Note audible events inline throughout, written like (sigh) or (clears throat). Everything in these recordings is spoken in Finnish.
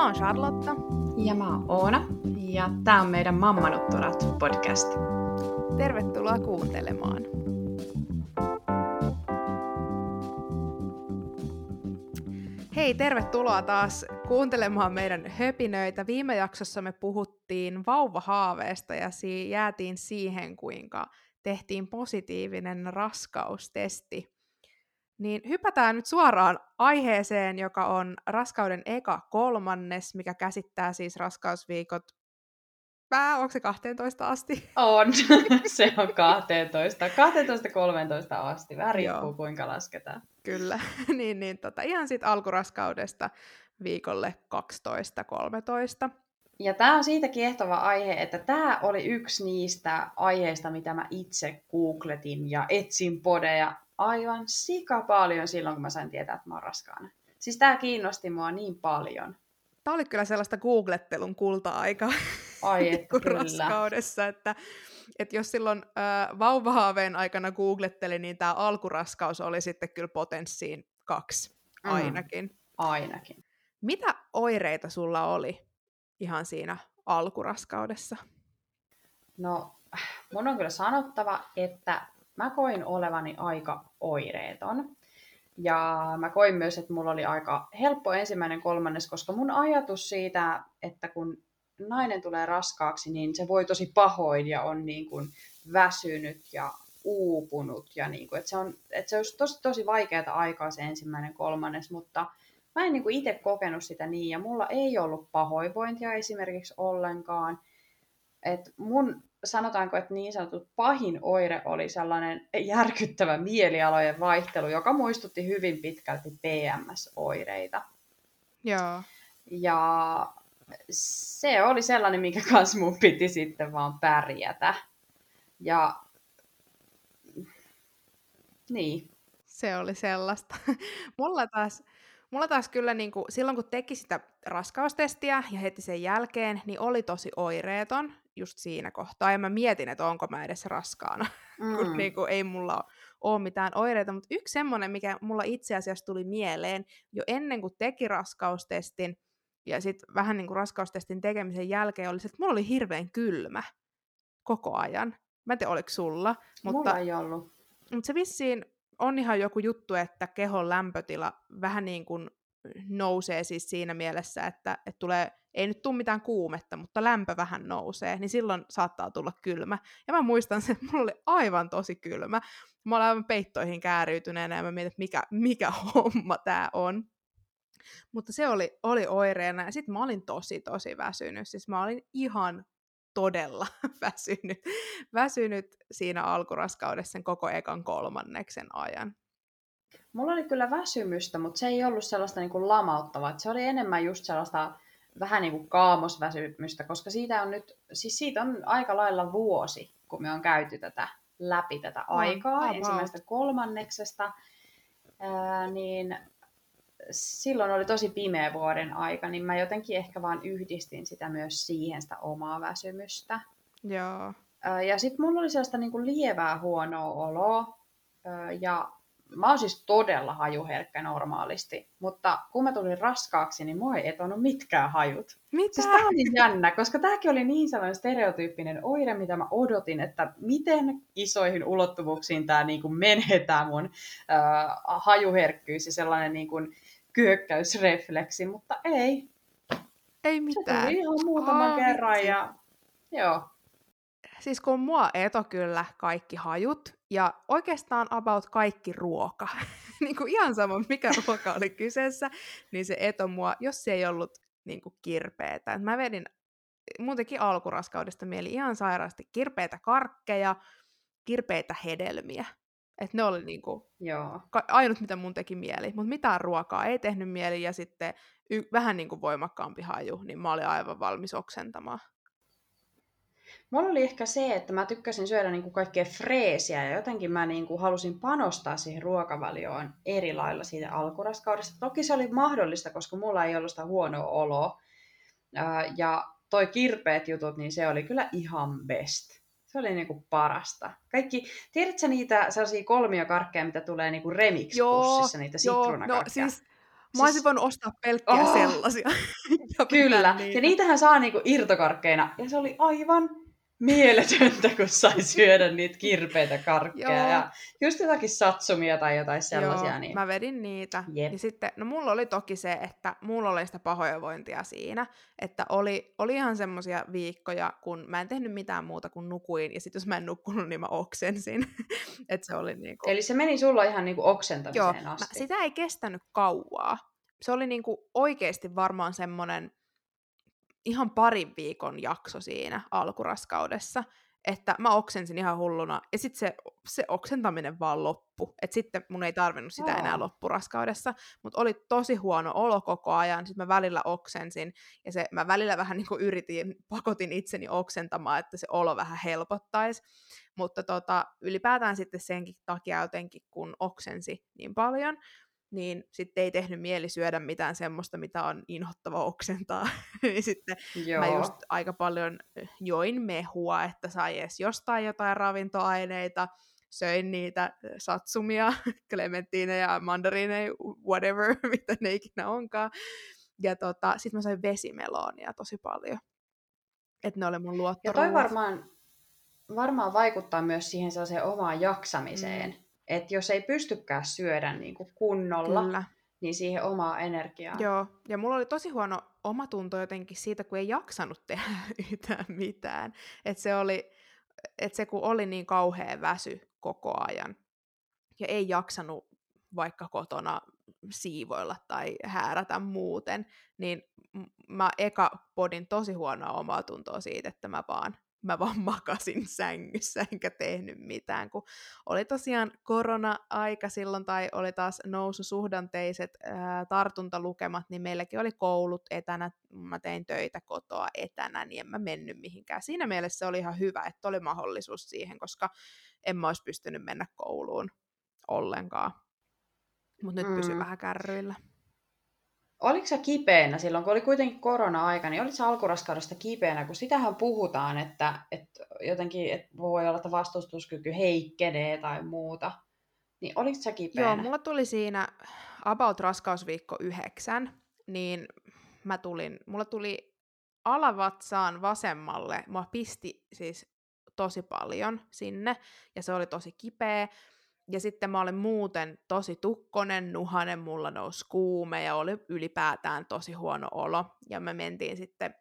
Mä oon Charlotta. Ja mä oon Oona. Ja tää on meidän Mammanutturat podcast. Tervetuloa kuuntelemaan. Hei, tervetuloa taas kuuntelemaan meidän höpinöitä. Viime jaksossa me puhuttiin vauvahaaveesta ja si- jäätiin siihen, kuinka tehtiin positiivinen raskaustesti. Niin hypätään nyt suoraan aiheeseen, joka on raskauden eka kolmannes, mikä käsittää siis raskausviikot Pää, onko se 12 asti? On, (laughs) se on 12. 12-13 asti, vähän riippuu kuinka lasketaan. Kyllä, (laughs) niin, niin tota, ihan siitä alkuraskaudesta viikolle 12-13. Ja tämä on siitä kiehtova aihe, että tämä oli yksi niistä aiheista, mitä mä itse googletin ja etsin podeja aivan sika paljon silloin, kun mä sain tietää, että mä oon raskaana. Siis tämä kiinnosti mua niin paljon. Tämä oli kyllä sellaista googlettelun kulta-aikaa (laughs) Ai, että raskaudessa, että, että jos silloin äh, vauvahaaveen aikana googletteli, niin tämä alkuraskaus oli sitten kyllä potenssiin kaksi mm. ainakin. Mm, ainakin. Mitä oireita sulla oli ihan siinä alkuraskaudessa? No, mun on kyllä sanottava, että mä koin olevani aika oireeton. Ja mä koin myös, että mulla oli aika helppo ensimmäinen kolmannes, koska mun ajatus siitä, että kun nainen tulee raskaaksi, niin se voi tosi pahoin ja on niin kuin väsynyt ja uupunut. Ja niin kuin, että se, on, että se olisi tosi, tosi vaikeaa aikaa se ensimmäinen kolmannes, mutta mä en niin kuin itse kokenut sitä niin, ja mulla ei ollut pahoinvointia esimerkiksi ollenkaan. Et mun sanotaanko, että niin sanottu pahin oire oli sellainen järkyttävä mielialojen vaihtelu, joka muistutti hyvin pitkälti PMS-oireita. Joo. Ja se oli sellainen, mikä kanssa mun piti sitten vaan pärjätä. Ja niin. Se oli sellaista. (laughs) mulla taas, mulla taas kyllä niin kuin, silloin kun teki sitä raskaustestiä ja heti sen jälkeen, niin oli tosi oireeton just siinä kohtaa. Ja mä mietin, että onko mä edes raskaana, (laughs) mm. kun niin kuin, ei mulla ole mitään oireita. Mutta yksi semmoinen, mikä mulla itse asiassa tuli mieleen jo ennen kuin teki raskaustestin, ja sitten vähän niin kuin raskaustestin tekemisen jälkeen oli se, että mulla oli hirveän kylmä koko ajan. Mä en tiedä, oliko sulla. Mutta, mulla ei ollut. Mutta se vissiin on ihan joku juttu, että kehon lämpötila vähän niin kuin nousee siis siinä mielessä, että, että tulee, ei nyt tule mitään kuumetta, mutta lämpö vähän nousee, niin silloin saattaa tulla kylmä. Ja mä muistan sen, että (laughs) mulla oli aivan tosi kylmä. Mä olin aivan peittoihin kääriytyneenä ja mä mietin, että mikä, mikä (laughs) homma tää on. Mutta se oli, oli oireena ja sitten mä olin tosi tosi väsynyt. Siis mä olin ihan todella (laughs) väsynyt, väsynyt siinä alkuraskaudessa sen koko ekan kolmanneksen ajan. Mulla oli kyllä väsymystä, mutta se ei ollut sellaista niin kuin lamauttavaa. Se oli enemmän just sellaista vähän niin kuin kaamosväsymystä, koska siitä on nyt, siis siitä on aika lailla vuosi, kun me on käyty tätä läpi tätä aikaa, oh, ensimmäistä kolmanneksesta, ää, niin silloin oli tosi pimeä vuoden aika, niin mä jotenkin ehkä vaan yhdistin sitä myös siihen sitä omaa väsymystä. Joo. Ja sitten mulla oli sellaista niin kuin lievää huonoa oloa, ja mä oon siis todella hajuherkkä normaalisti, mutta kun mä tulin raskaaksi, niin mua ei etonut mitkään hajut. Mitä? Siis tää oli jännä, koska tämäkin oli niin sellainen stereotyyppinen oire, mitä mä odotin, että miten isoihin ulottuvuuksiin tämä niin kuin menee tämä mun äh, hajuherkkyys ja sellainen niin kuin kyökkäysrefleksi, mutta ei. Ei mitään. Se tuli ihan muutaman Aa, kerran ja joo. Siis kun mua eto kyllä kaikki hajut, ja oikeastaan about kaikki ruoka. (laughs) niin kuin ihan sama, mikä ruoka oli kyseessä, niin se eto mua, jos se ei ollut niin kuin kirpeetä. mä vedin muutenkin alkuraskaudesta mieli ihan sairaasti kirpeitä karkkeja, kirpeitä hedelmiä. Että ne oli niinku Joo. ainut, mitä mun teki mieli. Mutta mitään ruokaa ei tehnyt mieli ja sitten y- vähän niinku voimakkaampi haju, niin mä olin aivan valmis oksentamaan. Mulla oli ehkä se, että mä tykkäsin syödä niin kuin kaikkea freesiä ja jotenkin mä niin kuin halusin panostaa siihen ruokavalioon eri lailla siitä alkuraskaudesta. Toki se oli mahdollista, koska mulla ei ollut sitä huonoa oloa. Ja toi kirpeät jutut, niin se oli kyllä ihan best. Se oli niinku parasta. Kaikki, tiedätkö niitä sellaisia kolmiokarkkeja, mitä tulee niinku remix-pussissa, niitä sitruunakarkkeja? No, siis Mä olisin voinut ostaa pelkkiä Oh! sellaisia. (laughs) ja Kyllä, pitää ja niitä. niitähän saa niinku irtokarkkeina, ja se oli aivan mieletöntä, kun sai syödä niitä kirpeitä karkkeja Joo. ja just jotakin satsumia tai jotain sellaisia. Joo, niin... mä vedin niitä. Jep. Ja sitten, no mulla oli toki se, että mulla oli sitä pahoinvointia siinä, että oli, oli ihan semmoisia viikkoja, kun mä en tehnyt mitään muuta kuin nukuin, ja sitten jos mä en nukkunut, niin mä oksensin. (laughs) että se oli niinku... Eli se meni sulla ihan niinku Joo, oksentamiseen mä, asti. sitä ei kestänyt kauaa. Se oli niinku oikeasti varmaan semmonen ihan parin viikon jakso siinä alkuraskaudessa, että mä oksensin ihan hulluna, ja sitten se, se oksentaminen vaan loppu. Et sitten mun ei tarvinnut sitä enää loppuraskaudessa, mutta oli tosi huono olo koko ajan, sitten mä välillä oksensin, ja se, mä välillä vähän niin kuin yritin, pakotin itseni oksentamaan, että se olo vähän helpottaisi, mutta tota, ylipäätään sitten senkin takia jotenkin, kun oksensi niin paljon, niin sitten ei tehnyt mieli syödä mitään semmoista, mitä on inhottava oksentaa. (laughs) niin sitten Joo. mä just aika paljon join mehua, että sai edes jostain jotain ravintoaineita, söin niitä satsumia, (laughs) klementtiinejä, mandariineja, whatever, (laughs) mitä ne ikinä onkaan. Ja tota, sit mä sain vesimeloonia tosi paljon. Että ne oli mun Ja luottoruuat. toi varmaan, varmaan vaikuttaa myös siihen sellaiseen omaan jaksamiseen. Mm. Että jos ei pystykään syödä niin kuin kunnolla, Kyllä. niin siihen omaa energiaa. Joo, ja mulla oli tosi huono omatunto jotenkin siitä, kun ei jaksanut tehdä (laughs) yhtään mitään. Että se oli, että se kun oli niin kauhea väsy koko ajan, ja ei jaksanut vaikka kotona siivoilla tai häärätä muuten, niin mä eka podin tosi huonoa omaa tuntoa siitä, että mä vaan, mä vaan (laughs) makasin sängyssä enkä tehnyt mitään, kun oli tosiaan korona-aika silloin tai oli taas noususuhdanteiset ää, tartuntalukemat, niin meilläkin oli koulut etänä, mä tein töitä kotoa etänä, niin en mä mennyt mihinkään. Siinä mielessä se oli ihan hyvä, että oli mahdollisuus siihen, koska en mä olisi pystynyt mennä kouluun ollenkaan. Mutta nyt mm. pysy vähän kärryillä. Oliko sä kipeänä silloin, kun oli kuitenkin korona-aika, niin olit sä alkuraskaudesta kipeänä, kun sitähän puhutaan, että, että jotenkin että voi olla, että vastustuskyky heikkenee tai muuta. Niin oliko sä kipeänä? Joo, mulla tuli siinä about raskausviikko yhdeksän, niin mä tulin, mulla tuli alavatsaan vasemmalle, mua pisti siis tosi paljon sinne, ja se oli tosi kipeä. Ja sitten mä olin muuten tosi tukkonen, nuhanen, mulla nousi kuume ja oli ylipäätään tosi huono olo. Ja me mentiin sitten,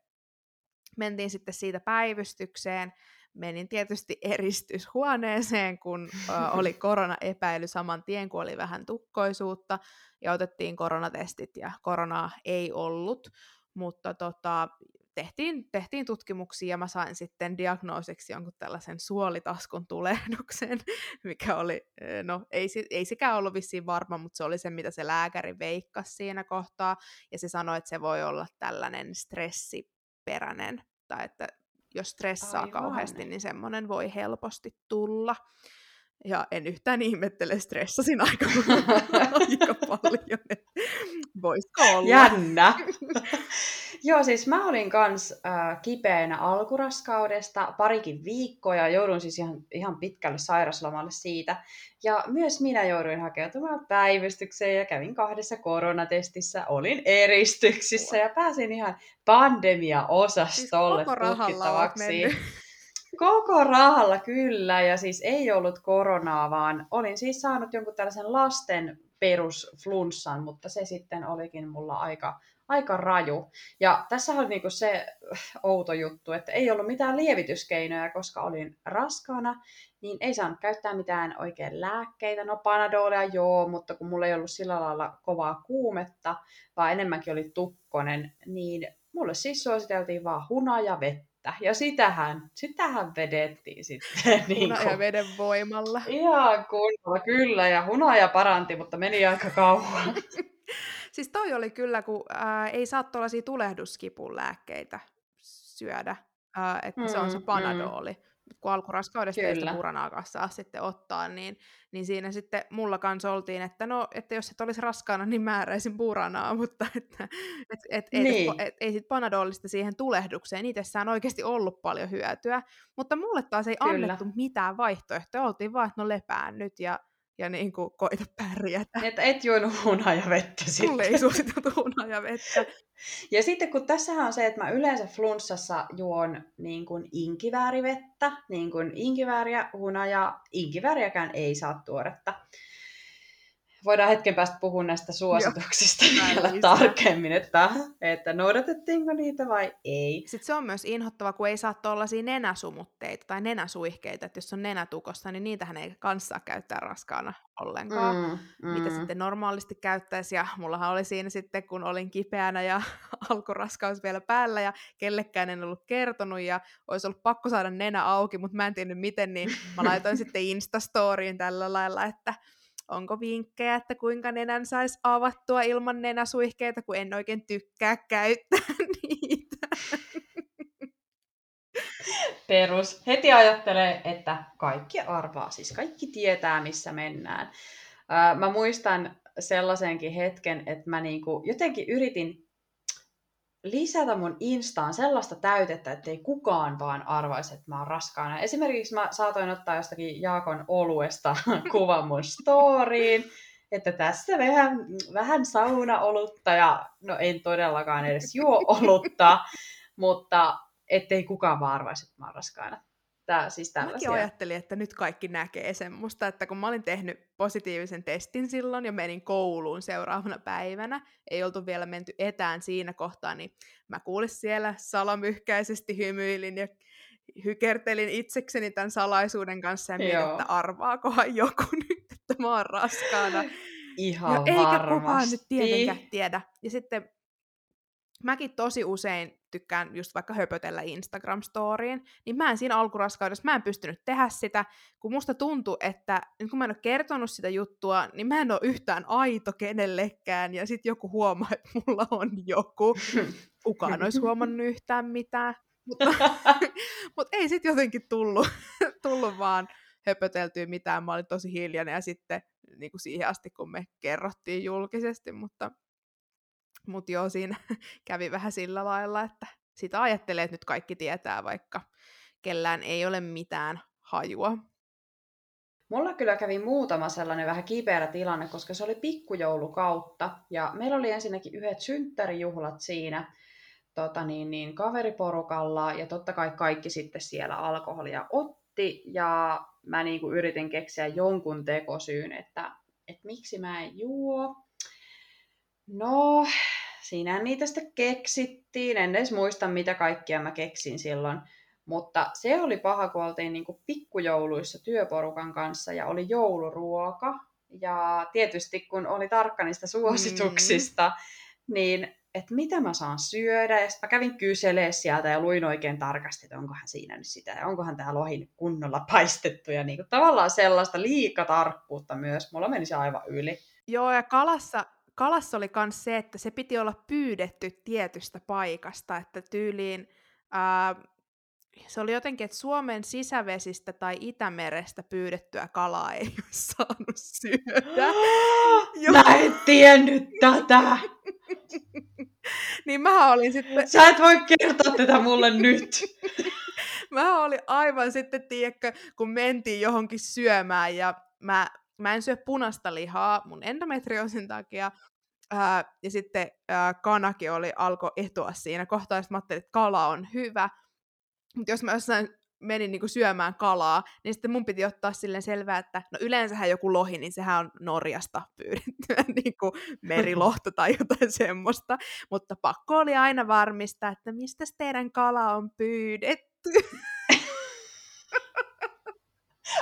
mentiin sitten siitä päivystykseen. Menin tietysti eristyshuoneeseen, kun ö, oli (laughs) koronaepäily saman tien, kun oli vähän tukkoisuutta. Ja otettiin koronatestit ja koronaa ei ollut. Mutta tota, tehtiin, tehtiin tutkimuksia ja mä sain sitten diagnoosiksi jonkun tällaisen suolitaskun tulehduksen, (laughs) mikä oli, eh, no ei, ei sekään ollut vissiin varma, mutta se oli se, mitä se lääkäri veikkasi siinä kohtaa, ja se sanoi, että se voi olla tällainen stressiperäinen, tai että jos stressaa Aivan. kauheasti, niin semmoinen voi helposti tulla. Ja en yhtään ihmettele, stressasin aika, (laughs) aika paljon, voisiko olla. Jännä. (laughs) Joo, siis mä olin kans äh, kipeänä alkuraskaudesta parikin viikkoa ja joudun siis ihan, ihan pitkälle sairaslomalle siitä. Ja myös minä jouduin hakeutumaan päivystykseen ja kävin kahdessa koronatestissä, olin eristyksissä ja pääsin ihan pandemia-osastolle Siis koko tutkittavaksi. Koko rahalla kyllä, ja siis ei ollut koronaa, vaan olin siis saanut jonkun tällaisen lasten perusflunssan, mutta se sitten olikin mulla aika, aika raju. Ja tässä oli niinku se outo juttu, että ei ollut mitään lievityskeinoja, koska olin raskaana, niin ei saanut käyttää mitään oikein lääkkeitä. No panadolia joo, mutta kun mulla ei ollut sillä lailla kovaa kuumetta, vaan enemmänkin oli tukkonen, niin mulle siis suositeltiin vaan hunajavettä. Ja sitähän, sitähän vedettiin sitten. (laughs) niin ja veden voimalla. Ihan kunnolla, kyllä. Ja hunaja paranti, mutta meni aika kauan. (laughs) Siis toi oli kyllä, kun ää, ei saa tuollaisia tulehduskipun lääkkeitä syödä, ää, että se on se Mm, mm. panadoli. Kun alkuraskaudesta ei sitä puranaakaan saa sitten ottaa, niin, niin siinä sitten mulla kanssa oltiin, että no, että jos et olisi raskaana, niin määräisin puranaa, (laughs) mutta että, et, et, ei, Niin. niin. et, ei sit panadolista siihen tulehdukseen itsessään oikeasti ollut paljon hyötyä, mutta mulle taas ei Kyllä. annettu mitään vaihtoehtoja, oltiin vaan, että no lepää nyt ja, ja niin kuin koita pärjätä. Että et juonut hunajavettä sitten. Mulle ei suositeltu hunajavettä. (laughs) Ja sitten kun tässä on se, että mä yleensä flunssassa juon niin kuin inkiväärivettä, niin kuin inkivääriä, hunaja, inkivääriäkään ei saa tuoretta voidaan hetken päästä puhua näistä suosituksista Joo, vielä tarkemmin, että, että noudatettiinko niitä vai ei. Sitten se on myös inhottava, kun ei saa tuollaisia nenäsumutteita tai nenäsuihkeita, että jos on nenätukossa, niin niitähän ei kanssa käyttää raskaana ollenkaan, mm, mm. mitä sitten normaalisti käyttäisi. Ja mullahan oli siinä sitten, kun olin kipeänä ja (laughs) alkuraskaus vielä päällä ja kellekään en ollut kertonut ja olisi ollut pakko saada nenä auki, mutta mä en tiennyt miten, niin mä laitoin (laughs) sitten Instastoriin tällä lailla, että onko vinkkejä, että kuinka nenän saisi avattua ilman nenäsuihkeita, kun en oikein tykkää käyttää (laughs) niitä. Perus. Heti ajattelee, että kaikki arvaa, siis kaikki tietää, missä mennään. Mä muistan sellaisenkin hetken, että mä niinku jotenkin yritin lisätä mun Instaan sellaista täytettä, ettei kukaan vaan arvaisi, että mä oon raskaana. Esimerkiksi mä saatoin ottaa jostakin Jaakon oluesta (laughs) kuvan mun storyin, että tässä vähän, vähän saunaolutta ja no en todellakaan edes juo olutta, mutta ettei kukaan vaan arvaisi, että mä oon raskaana. Tää, siis Mäkin ajattelin, että nyt kaikki näkee semmoista, että kun mä olin tehnyt positiivisen testin silloin ja menin kouluun seuraavana päivänä, ei oltu vielä menty etään siinä kohtaa, niin mä kuulin siellä salamyhkäisesti hymyilin ja hykertelin itsekseni tämän salaisuuden kanssa ja mietin, että arvaakohan joku (laughs) nyt, että mä oon raskaana. Ihan ja eikä varmasti. kukaan nyt tietenkään tiedä. Ja sitten mäkin tosi usein tykkään just vaikka höpötellä Instagram-storiin, niin mä en siinä alkuraskaudessa, mä en pystynyt tehdä sitä, kun musta tuntuu, että kun mä en ole kertonut sitä juttua, niin mä en ole yhtään aito kenellekään, ja sitten joku huomaa, että mulla on joku. Kukaan olisi huomannut yhtään mitään. Mutta, (laughs) mutta ei sitten jotenkin tullut, tullut vaan höpöteltyä mitään. Mä olin tosi hiljainen ja sitten niin kuin siihen asti, kun me kerrottiin julkisesti, mutta mutta joo, siinä (laughs) kävi vähän sillä lailla, että sitä ajattelee, että nyt kaikki tietää, vaikka kellään ei ole mitään hajua. Mulla kyllä kävi muutama sellainen vähän kipeä tilanne, koska se oli pikkujoulukautta. Ja meillä oli ensinnäkin yhdet synttärijuhlat siinä tota niin, niin, kaveriporukalla. Ja totta kai kaikki sitten siellä alkoholia otti. Ja mä niin kuin yritin keksiä jonkun tekosyyn, että, että miksi mä en juo. No, siinä niitä sitten keksittiin. En edes muista, mitä kaikkia mä keksin silloin. Mutta se oli paha, kun oltiin niin pikkujouluissa työporukan kanssa ja oli jouluruoka. Ja tietysti kun oli tarkka niistä suosituksista, mm. niin että mitä mä saan syödä. Ja sitten mä kävin kyselee sieltä ja luin oikein tarkasti, että onkohan siinä nyt sitä ja onkohan tämä lohi nyt kunnolla (laughs) paistettu. Ja niin kuin, tavallaan sellaista liikatarkkuutta myös. Mulla meni se aivan yli. Joo, ja kalassa kalassa oli myös se, että se piti olla pyydetty tietystä paikasta, että tyyliin ää, se oli jotenkin, että Suomen sisävesistä tai Itämerestä pyydettyä kalaa ei ole (laughs) saanut syödä. (gasps) Mä en tiennyt tätä! (laughs) niin mä olin sitten... Sä et voi kertoa tätä mulle (laughs) nyt! mä olin aivan sitten, tiedätkö, kun mentiin johonkin syömään ja mä mä en syö punaista lihaa mun endometrioosin takia, ää, ja sitten ää, kanakin oli, alkoi etua siinä kohtaa, ja mä ajattelin, että kala on hyvä, mutta jos mä jossain menin niinku syömään kalaa, niin sitten mun piti ottaa silleen selvää, että no yleensähän joku lohi, niin sehän on Norjasta pyydettyä (laughs) niinku merilohto tai jotain semmoista, mutta pakko oli aina varmistaa, että mistä teidän kala on pyydetty. (laughs)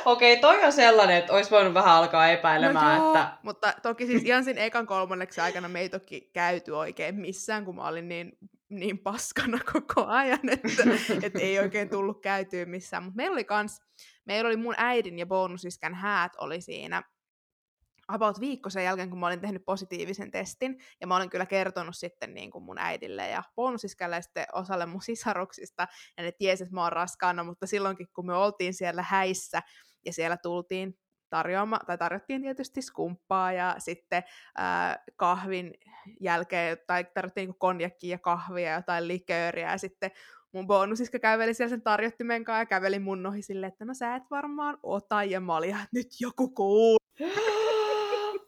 Okei, toi on sellainen, että olisi voinut vähän alkaa epäilemään. No joo, että... mutta toki siis ihan siinä ekan kolmanneksi aikana me ei toki käyty oikein missään, kun mä olin niin, niin paskana koko ajan, (laughs) että, että ei oikein tullut käytyä missään. Mutta meillä oli kans, meillä oli mun äidin ja bonusiskän häät oli siinä about viikko sen jälkeen, kun mä olin tehnyt positiivisen testin, ja mä olin kyllä kertonut sitten niin kuin mun äidille ja bonusiskälle ja sitten osalle mun sisaruksista, ja ne tiesi, että mä oon raskaana, mutta silloinkin, kun me oltiin siellä häissä, ja siellä tultiin tarjoama, tai tarjottiin tietysti skumppaa ja sitten ää, kahvin jälkeen, tai tarjottiin niin konjakkia ja kahvia ja jotain likööriä, ja sitten mun bonusiska käveli siellä sen tarjottimen kanssa ja käveli mun ohi silleen, että no sä et varmaan ota, ja mä olin, nyt joku kuuluu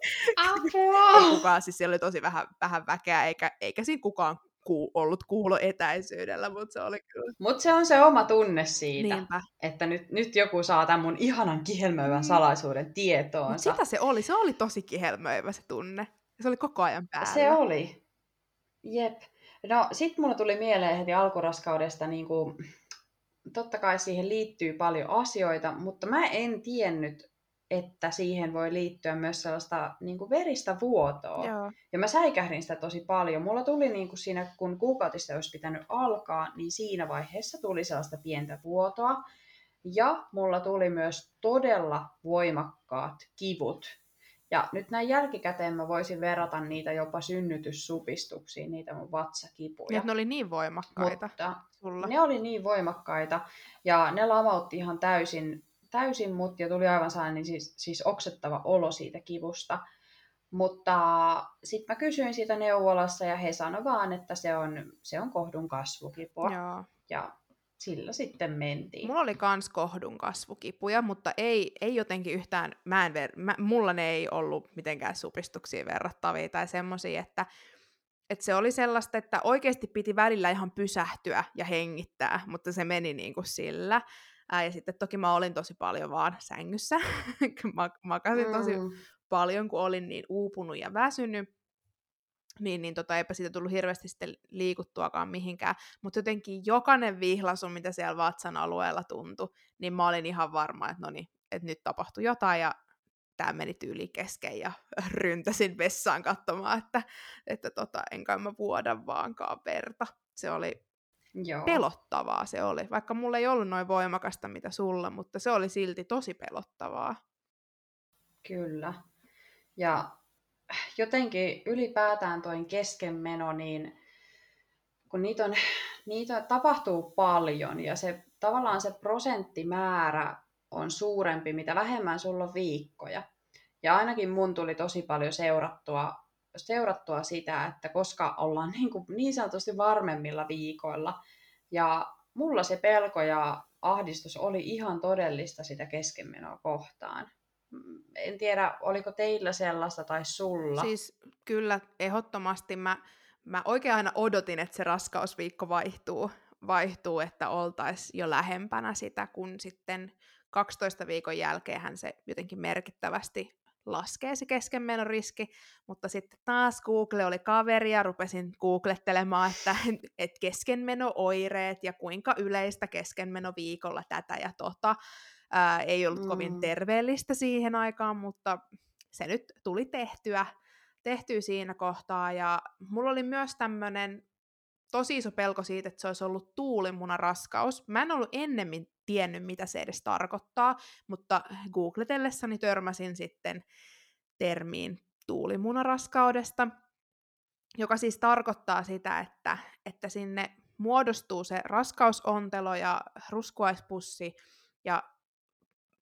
(laughs) Apua! Kukaan, siis siellä oli tosi vähän, vähän väkeä, eikä, eikä siinä kukaan ku, ollut kuulo etäisyydellä, mutta se oli kyllä. Mutta se on se oma tunne siitä, Niinpä. että nyt, nyt joku saa tämän mun ihanan kihelmöivän salaisuuden Mutta tietoonsa. sitä se oli, se oli tosi kihelmöivä se tunne. Se oli koko ajan päällä. Se oli. Jep. No sit mulla tuli mieleen heti alkuraskaudesta, niin kuin, totta kai siihen liittyy paljon asioita, mutta mä en tiennyt, että siihen voi liittyä myös sellaista niin kuin veristä vuotoa. Joo. Ja mä säikähdin sitä tosi paljon. Mulla tuli niin kuin siinä, kun kuukautista olisi pitänyt alkaa, niin siinä vaiheessa tuli sellaista pientä vuotoa. Ja mulla tuli myös todella voimakkaat kivut. Ja nyt näin jälkikäteen mä voisin verrata niitä jopa synnytyssupistuksiin, niitä mun Ja vatsakipuja. ne oli niin voimakkaita Mutta sulla. ne oli niin voimakkaita ja ne lamautti ihan täysin, täysin mut ja tuli aivan sellainen siis, siis oksettava olo siitä kivusta. Mutta sitten mä kysyin siitä neuvolassa ja he sanoivat vaan, että se on, se on kohdun kasvukipua. Joo. Ja sillä sitten mentiin. Mulla oli kans kohdun kasvukipuja, mutta ei, ei jotenkin yhtään, mä en ver, mä, mulla ne ei ollut mitenkään supistuksiin verrattavia tai semmosia, että, että se oli sellaista, että oikeasti piti välillä ihan pysähtyä ja hengittää, mutta se meni niin kuin sillä. Ää, ja sitten toki mä olin tosi paljon vaan sängyssä, (laughs) mä makasin tosi Mm. paljon, kun olin niin uupunut ja väsynyt, niin, niin tota, eipä siitä tullut hirveästi sitten liikuttuakaan mihinkään. Mutta jotenkin jokainen vihlasu, mitä siellä vatsan alueella tuntui, niin mä olin ihan varma, että no niin, että nyt tapahtui jotain ja tämä meni tyyli kesken ja (laughs) ryntäsin vessaan katsomaan, että, että tota, enkä mä vuoda vaankaan verta. Se oli Joo. pelottavaa se oli, vaikka mulla ei ollut noin voimakasta mitä sulla, mutta se oli silti tosi pelottavaa. Kyllä. Ja jotenkin ylipäätään toin keskenmeno, niin kun niitä, on, niitä tapahtuu paljon ja se tavallaan se prosenttimäärä on suurempi, mitä vähemmän sulla on viikkoja. Ja ainakin mun tuli tosi paljon seurattua, seurattua sitä, että koska ollaan niin, kuin niin sanotusti varmemmilla viikoilla. Ja mulla se pelko ja ahdistus oli ihan todellista sitä keskenmenoa kohtaan. Mm, En tiedä, oliko teillä sellaista tai sulla. Siis kyllä, ehdottomasti mä, mä oikein aina odotin, että se raskausviikko vaihtuu, vaihtuu että oltaisiin jo lähempänä sitä, kun sitten 12 viikon jälkeen se jotenkin merkittävästi laskee se keskenmenon riski, mutta sitten taas Google oli kaveri ja rupesin googlettelemaan, että (laughs) et keskenmeno-oireet ja kuinka yleistä keskenmeno viikolla tätä ja tota. Ää, ei ollut mm. kovin terveellistä siihen aikaan, mutta se nyt tuli tehtyä, tehtyä siinä kohtaa ja mulla oli myös tämmöinen tosi iso pelko siitä, että se olisi ollut tuulimunaraskaus. Mä en ollut ennemmin tiennyt, mitä se edes tarkoittaa, mutta googletellessani törmäsin sitten termiin tuulimunaraskaudesta, joka siis tarkoittaa sitä, että, että sinne muodostuu se raskausontelo ja ruskuaispussi, ja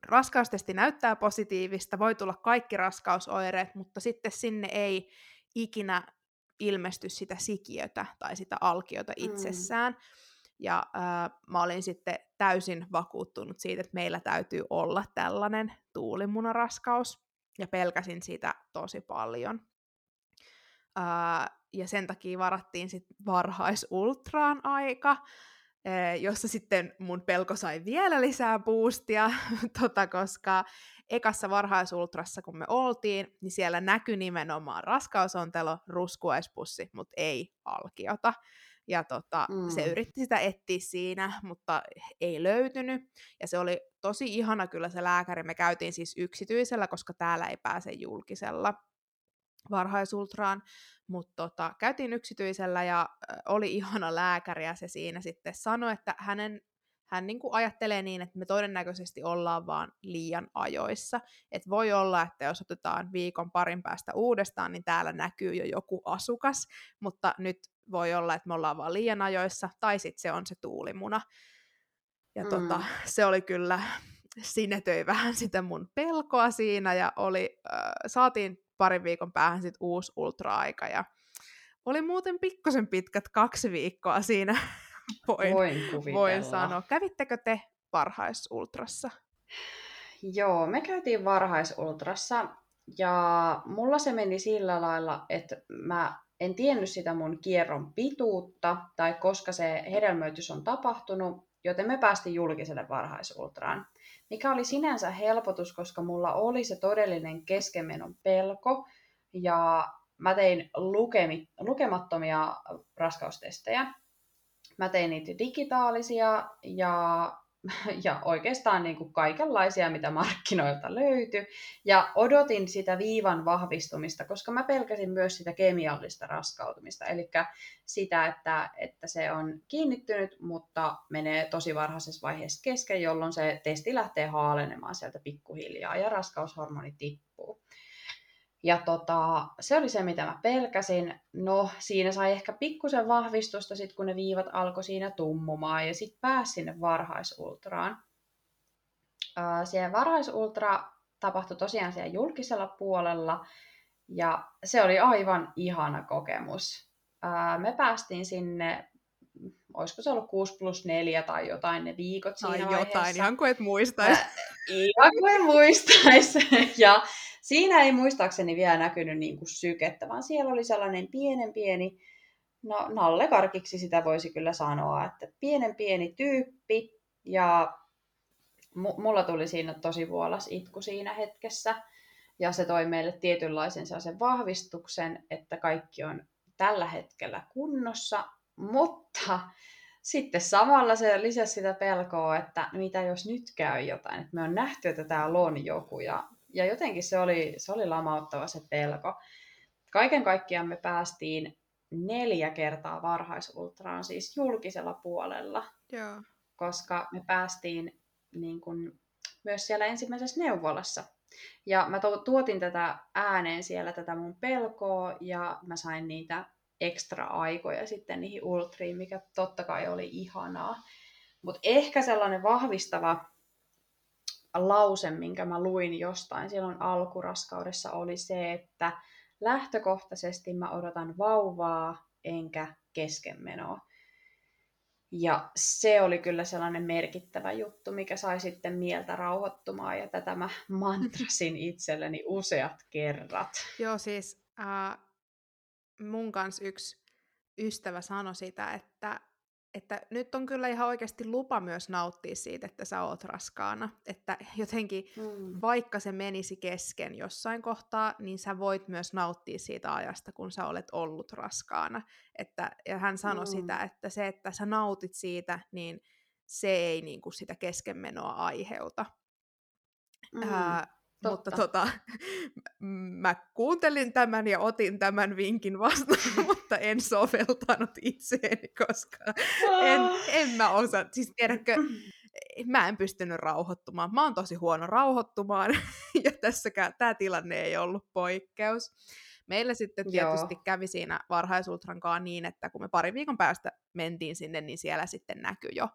raskaustesti näyttää positiivista, voi tulla kaikki raskausoireet, mutta sitten sinne ei ikinä ilmesty sitä sikiötä tai sitä alkiota itsessään. Mm. Ja äh, mä olin sitten täysin vakuuttunut siitä, että meillä täytyy olla tällainen tuulimunaraskaus, ja pelkäsin sitä tosi paljon. Äh, ja sen takia varattiin sitten varhaisultraan aika, jossa sitten mun pelko sai vielä lisää boostia, (laughs) tota, koska ekassa varhaisultrassa, kun me oltiin, niin siellä näkyi nimenomaan raskausontelo, ruskuaispussi, mutta ei alkiota. Ja tota, mm. se yritti sitä etsiä siinä, mutta ei löytynyt. Ja se oli tosi ihana kyllä se lääkäri. Me käytiin siis yksityisellä, koska täällä ei pääse julkisella varhaisultraan, mutta tota, käytiin yksityisellä ja oli (laughs) ihana lääkäri ja se siinä sitten sanoi, että hänen, hän niin kuin ajattelee niin, että me todennäköisesti ollaan vaan liian ajoissa. Et voi olla, että jos otetaan viikon parin päästä uudestaan, niin täällä näkyy jo joku asukas, mutta nyt voi olla, että me ollaan vaan liian ajoissa, tai sitten se on se tuulimuna. Ja mm. tota, (laughs) se oli kyllä, sinetöi vähän sitä mun pelkoa siinä, ja oli, äh, saatiin parin viikon päähän sitten uusi ultra-aika, ja oli muuten pikkusen pitkät kaksi viikkoa siinä, (laughs) voin, voin, voin sanoa. Kävittekö te varhaisultrassa? Joo, me käytiin varhaisultrassa ja mulla se meni sillä lailla, että mä en tiennyt sitä mun kierron pituutta tai koska se hedelmöitys on tapahtunut, joten me päästiin julkiselle varhaisultraan. Mikä oli sinänsä helpotus, koska mulla oli se todellinen keskenmenon pelko ja mä tein lukemi, lukemattomia raskaustestejä. Mä tein niitä digitaalisia ja (laughs) ja oikeastaan niin kuin kaikenlaisia, mitä markkinoilta löytyi. Ja odotin sitä viivan vahvistumista, koska mä pelkäsin myös sitä kemiallista raskautumista, eli sitä, että, että se on kiinnittynyt, mutta menee tosi varhaisessa vaiheessa kesken, jolloin se testi lähtee haalenemaan sieltä pikkuhiljaa ja raskaushormoni tippuu. Ja tota, se oli se, mitä mä pelkäsin. No, siinä sai ehkä pikkusen vahvistusta sit, kun ne viivat alkoi siinä tummumaan ja sitten pääsi sinne varhaisultraan. Ää, siellä varhaisultra tapahtui tosiaan siellä julkisella puolella ja se oli aivan ihana kokemus. Ää, me päästiin sinne olisiko se ollut 6 plus 4 tai jotain ne viikot siinä Ai jotain, vaiheessa. ihan kuin et muistaisi. Ihan kuin en muistaisi. (laughs) Ja siinä ei muistaakseni vielä näkynyt niin kuin sykettä, vaan siellä oli sellainen pienen pieni, no nallekarkiksi sitä voisi kyllä sanoa, että pienen pieni tyyppi ja mulla tuli siinä tosi vuolas itku siinä hetkessä. Ja se toi meille tietynlaisen sellaisen vahvistuksen, että kaikki on tällä hetkellä kunnossa, mutta sitten samalla se lisäsi sitä pelkoa, että mitä jos nyt käy jotain, että me on nähty, että täällä on joku ja, ja jotenkin se oli, se oli lamauttava se pelko. Kaiken kaikkiaan me päästiin neljä kertaa varhaisultraan, siis julkisella puolella, Joo. koska me päästiin niin kun, myös siellä ensimmäisessä neuvolassa. Ja mä tuotin tätä ääneen siellä, tätä mun pelkoa, ja mä sain niitä ekstra aikoja sitten niihin ultriin, mikä totta kai oli ihanaa. Mutta ehkä sellainen vahvistava lause, minkä mä luin jostain silloin alkuraskaudessa, oli se, että lähtökohtaisesti mä odotan vauvaa enkä keskenmenoa. Ja se oli kyllä sellainen merkittävä juttu, mikä sai sitten mieltä rauhoittumaan, ja tätä mä (laughs) mantrasin itselleni useat kerrat. Joo, siis äh, mun kanssa yksi ystävä sanoi sitä, että, että nyt on kyllä ihan oikeasti lupa myös nauttia siitä, että sä oot raskaana. Että jotenkin, mm. vaikka se menisi kesken jossain kohtaa, niin sä voit myös nauttia siitä ajasta, kun sä olet ollut raskaana. Että, ja hän sanoi mm. sitä, että se, että sä nautit siitä, niin se ei niin kuin sitä keskenmenoa aiheuta. Mm. Ää, Totta. Mutta tota, (laughs) mä kuuntelin tämän ja otin tämän vinkin vastaan, (laughs) mutta en soveltanut itseeni, koska en, en mä osaa. Siis tiedätkö, (clears throat) mä en pystynyt rauhoittumaan. Mä oon tosi huono rauhoittumaan, (laughs) ja tässäkään tämä tilanne ei ollut poikkeus. Meillä sitten tietysti Joo. kävi siinä varhaisultrankaan niin, että kun me pari viikon päästä mentiin sinne, niin siellä sitten näkyi jo,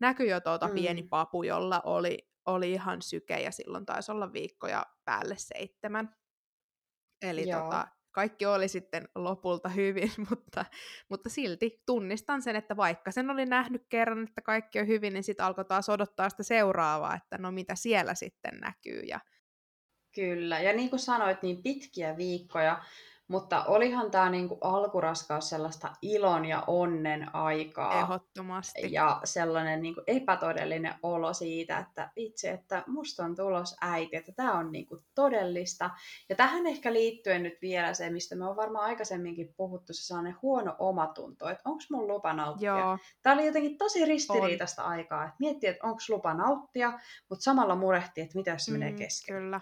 näkyi jo tuota mm. pieni papu, jolla oli oli ihan syke ja silloin taisi olla viikkoja päälle seitsemän. Eli tota, kaikki oli sitten lopulta hyvin, (laughs) mutta, mutta silti tunnistan sen, että vaikka sen oli nähnyt kerran, että kaikki on hyvin, niin sitten alkoi taas odottaa sitä seuraavaa, että no mitä siellä sitten näkyy. Ja... Kyllä, ja niin kuin sanoit, niin pitkiä viikkoja, mutta olihan tämä niinku alkuraskaus sellaista ilon ja onnen aikaa. Ehdottomasti. Ja sellainen niinku epätodellinen olo siitä, että itse, että musta on tulos äiti, että tämä on niinku todellista. Ja tähän ehkä liittyen nyt vielä se, mistä me on varmaan aikaisemminkin puhuttu, se sellainen huono omatunto, että onko mun lupa nauttia. Joo. Tämä oli jotenkin tosi ristiriitaista on. aikaa, että miettii, että onko lupa nauttia, mutta samalla murehtii, että mitä jos se mm, menee kesken. Kyllä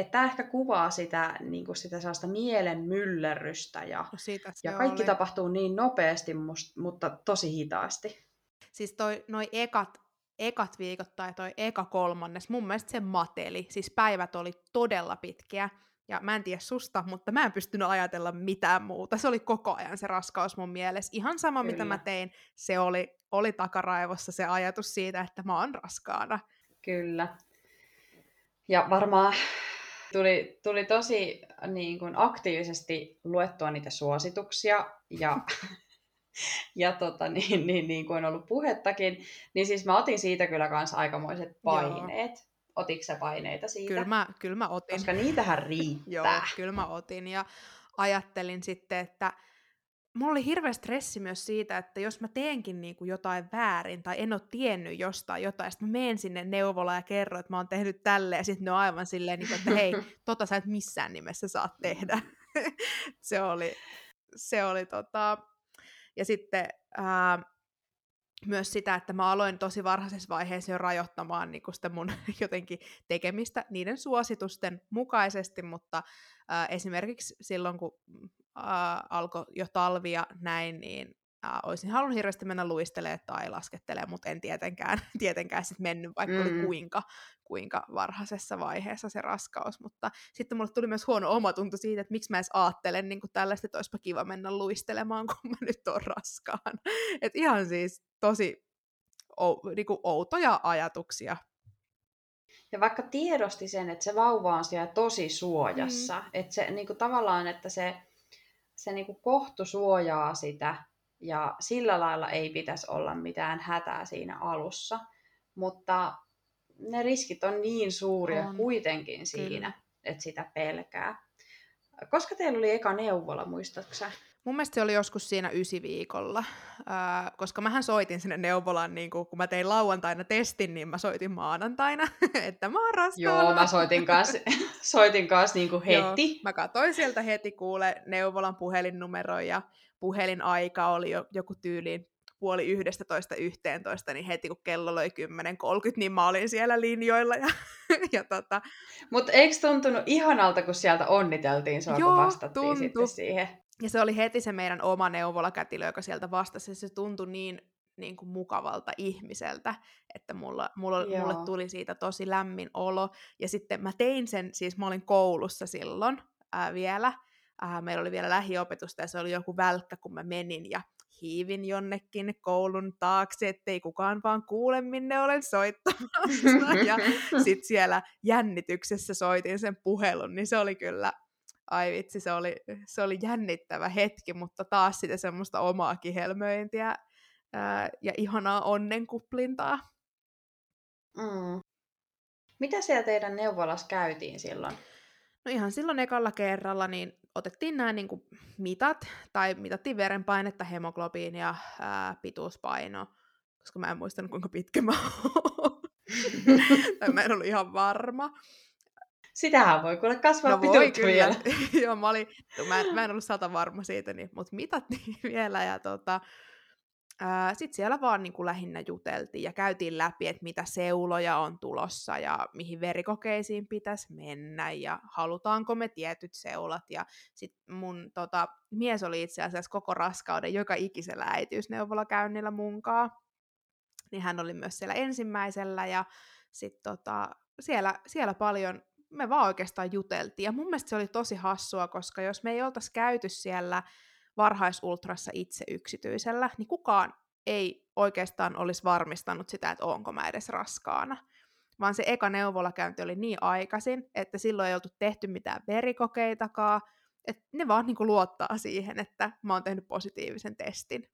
että tämä ehkä kuvaa sitä, niin kuin sitä sellaista mielen myllerrystä ja, no siitä ja kaikki oli. tapahtuu niin nopeasti, must, mutta tosi hitaasti. Siis toi, noi ekat, ekat viikot tai toi eka kolmannes, mun mielestä se mateli, siis päivät oli todella pitkiä, ja mä en tiedä susta, mutta mä en pystynyt ajatella mitään muuta. Se oli koko ajan se raskaus mun mielessä. Ihan sama, Kyllä. mitä mä tein, se oli, oli takaraivossa se ajatus siitä, että mä oon raskaana. Kyllä. Ja varmaan Tuli, tuli tosi niin kuin, aktiivisesti luettua niitä suosituksia ja (laughs) ja tota, niin, niin, niin kuin on ollut puhettakin, niin siis mä otin siitä kyllä kans aikamoiset paineet. Joo. Otitko sä paineita siitä? Kyllä mä, kyllä mä otin. Koska niitähän riittää. (laughs) Joo, kyllä mä otin ja ajattelin sitten, että mulla oli hirveä stressi myös siitä, että jos mä teenkin niin kuin jotain väärin tai en ole tiennyt jostain jotain, sitten mä menen sinne neuvolaan ja kerron, että mä oon tehnyt tälle, ja sitten ne on aivan silleen, niin kuin, että hei, (laughs) tota sä et missään nimessä saa tehdä. (laughs) se oli, se oli tota... Ja sitten ää, myös sitä, että mä aloin tosi varhaisessa vaiheessa jo rajoittamaan niin sitä mun (laughs) jotenkin tekemistä niiden suositusten mukaisesti, mutta esimerkiksi silloin, kun ää, alkoi jo talvia näin, niin ää, olisin halunnut hirveästi mennä luistelemaan tai laskettelemaan, mutta en tietenkään, (laughs) tietenkään sit mennyt, vaikka mm. oli kuinka, kuinka varhaisessa vaiheessa se raskaus. Mutta sitten mulle tuli myös huono omatunto siitä, että miksi mä edes ajattelen niin kuin tällaista, että olisipa kiva mennä luistelemaan, (laughs) kun mä nyt on raskaan. Et ihan siis tosi ou, niin kuin outoja ajatuksia ja vaikka tiedosti sen, että se vauva on siellä tosi suojassa, mm. että se niin kuin tavallaan, että se, se niin kuin kohtu suojaa sitä ja sillä lailla ei pitäisi olla mitään hätää siinä alussa, mutta ne riskit on niin suuria on. kuitenkin siinä, Kyllä. että sitä pelkää. Koska teillä oli eka neuvola, muistatko Mun mielestä se oli joskus siinä ysi viikolla, äh, koska mähän soitin sinne neuvolaan, niin kun, kun mä tein lauantaina testin, niin mä soitin maanantaina, (laughs) että mä oon raskaana. Joo, mä soitin kanssa, (laughs) soitin kanssa niin kuin heti. Joo, mä katsoin sieltä heti kuule neuvolan puhelinnumero ja puhelinaika oli jo, joku tyyliin puoli yhdestä toista yhteentoista, niin heti kun kello oli 10.30, niin mä olin siellä linjoilla. Ja, (laughs) ja tota... Mutta eikö tuntunut ihanalta, kun sieltä onniteltiin sua, Joo, kun vastattiin tuntui. sitten siihen? Ja se oli heti se meidän oma neuvolakätilö, joka sieltä vastasi. Se tuntui niin, niin kuin mukavalta ihmiseltä, että mulla, mulla, mulle tuli siitä tosi lämmin olo. Ja sitten mä tein sen, siis mä olin koulussa silloin ää, vielä. Ää, meillä oli vielä lähiopetusta ja se oli joku välkkä, kun mä menin ja hiivin jonnekin koulun taakse, ettei kukaan vaan kuule, minne olen soittamassa. (laughs) ja sitten siellä jännityksessä soitin sen puhelun, niin se oli kyllä ai vitsi, se oli, se oli jännittävä hetki, mutta taas sitä semmoista omaa kihelmöintiä ää, ja ihanaa onnenkuplintaa. Mm. Mitä siellä teidän neuvolas käytiin silloin? No ihan silloin ekalla kerralla niin otettiin nämä niin kuin mitat, tai mitattiin verenpainetta, hemoglobiinia, ää, pituuspaino, koska mä en muistanut kuinka pitkä mä oon. (laughs) tai mä en ollut ihan varma. Sitähän voi kuule kasvaa no voi kyllä. vielä. (laughs) Joo, mä, olin, mä, en, mä en ollut sata varma siitä, niin, mutta mitattiin (laughs) vielä. Ja tota, sitten siellä vaan niin kuin lähinnä juteltiin ja käytiin läpi, että mitä seuloja on tulossa ja mihin verikokeisiin pitäisi mennä ja halutaanko me tietyt seulat. Ja sitten mun tota, mies oli itse asiassa koko raskauden joka ikisellä äitiysneuvolakäynnillä munkaa. Niin hän oli myös siellä ensimmäisellä ja sitten tota, siellä, siellä paljon me vaan oikeastaan juteltiin. Ja mun mielestä se oli tosi hassua, koska jos me ei oltaisi käyty siellä varhaisultrassa itse yksityisellä, niin kukaan ei oikeastaan olisi varmistanut sitä, että onko mä edes raskaana. Vaan se eka neuvolakäynti oli niin aikaisin, että silloin ei oltu tehty mitään verikokeitakaan, että ne vaan niin luottaa siihen, että mä oon tehnyt positiivisen testin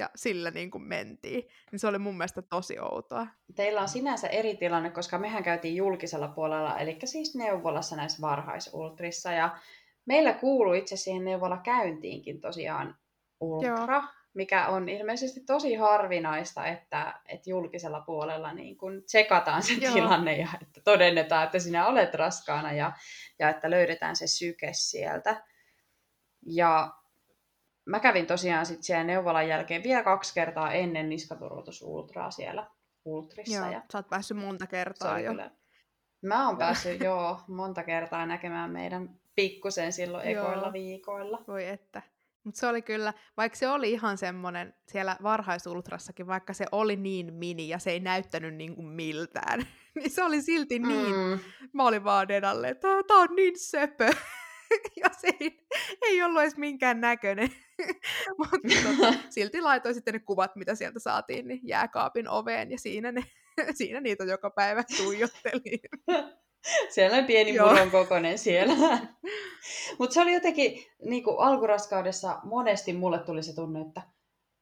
ja sillä niin kuin mentiin. Niin se oli mun mielestä tosi outoa. Teillä on sinänsä eri tilanne, koska mehän käytiin julkisella puolella, eli siis neuvolassa näissä varhaisultrissa, ja meillä kuuluu itse siihen neuvola käyntiinkin tosiaan ultra, Joo. mikä on ilmeisesti tosi harvinaista, että, että julkisella puolella niin kun tsekataan se Joo. tilanne ja että todennetaan, että sinä olet raskaana ja, ja että löydetään se syke sieltä. Ja mä kävin tosiaan sit siellä neuvolan jälkeen vielä kaksi kertaa ennen niskaturvotusultraa siellä ultrissa. Joo, ja sä oot päässyt monta kertaa jo. Kyllä. Mä oon päässyt joo monta kertaa näkemään meidän pikkusen silloin ekoilla joo. viikoilla. Voi että. Mutta se oli kyllä, vaikka se oli ihan semmoinen siellä varhaisultrassakin, vaikka se oli niin mini ja se ei näyttänyt niin kuin miltään, (laughs) niin se oli silti niin, mm. mä olin vaan edalle, että tää on niin söpö. (laughs) ja se ei, ei ollut edes minkään näköinen. (laughs) Mutta tota, (laughs) silti laitoin sitten ne kuvat, mitä sieltä saatiin, niin jääkaapin oveen, ja siinä, ne, siinä niitä joka päivä tuijottelin. Siellä on pieni murron kokoinen siellä. Mutta se oli jotenkin, niin kuin alkuraskaudessa monesti mulle tuli se tunne, että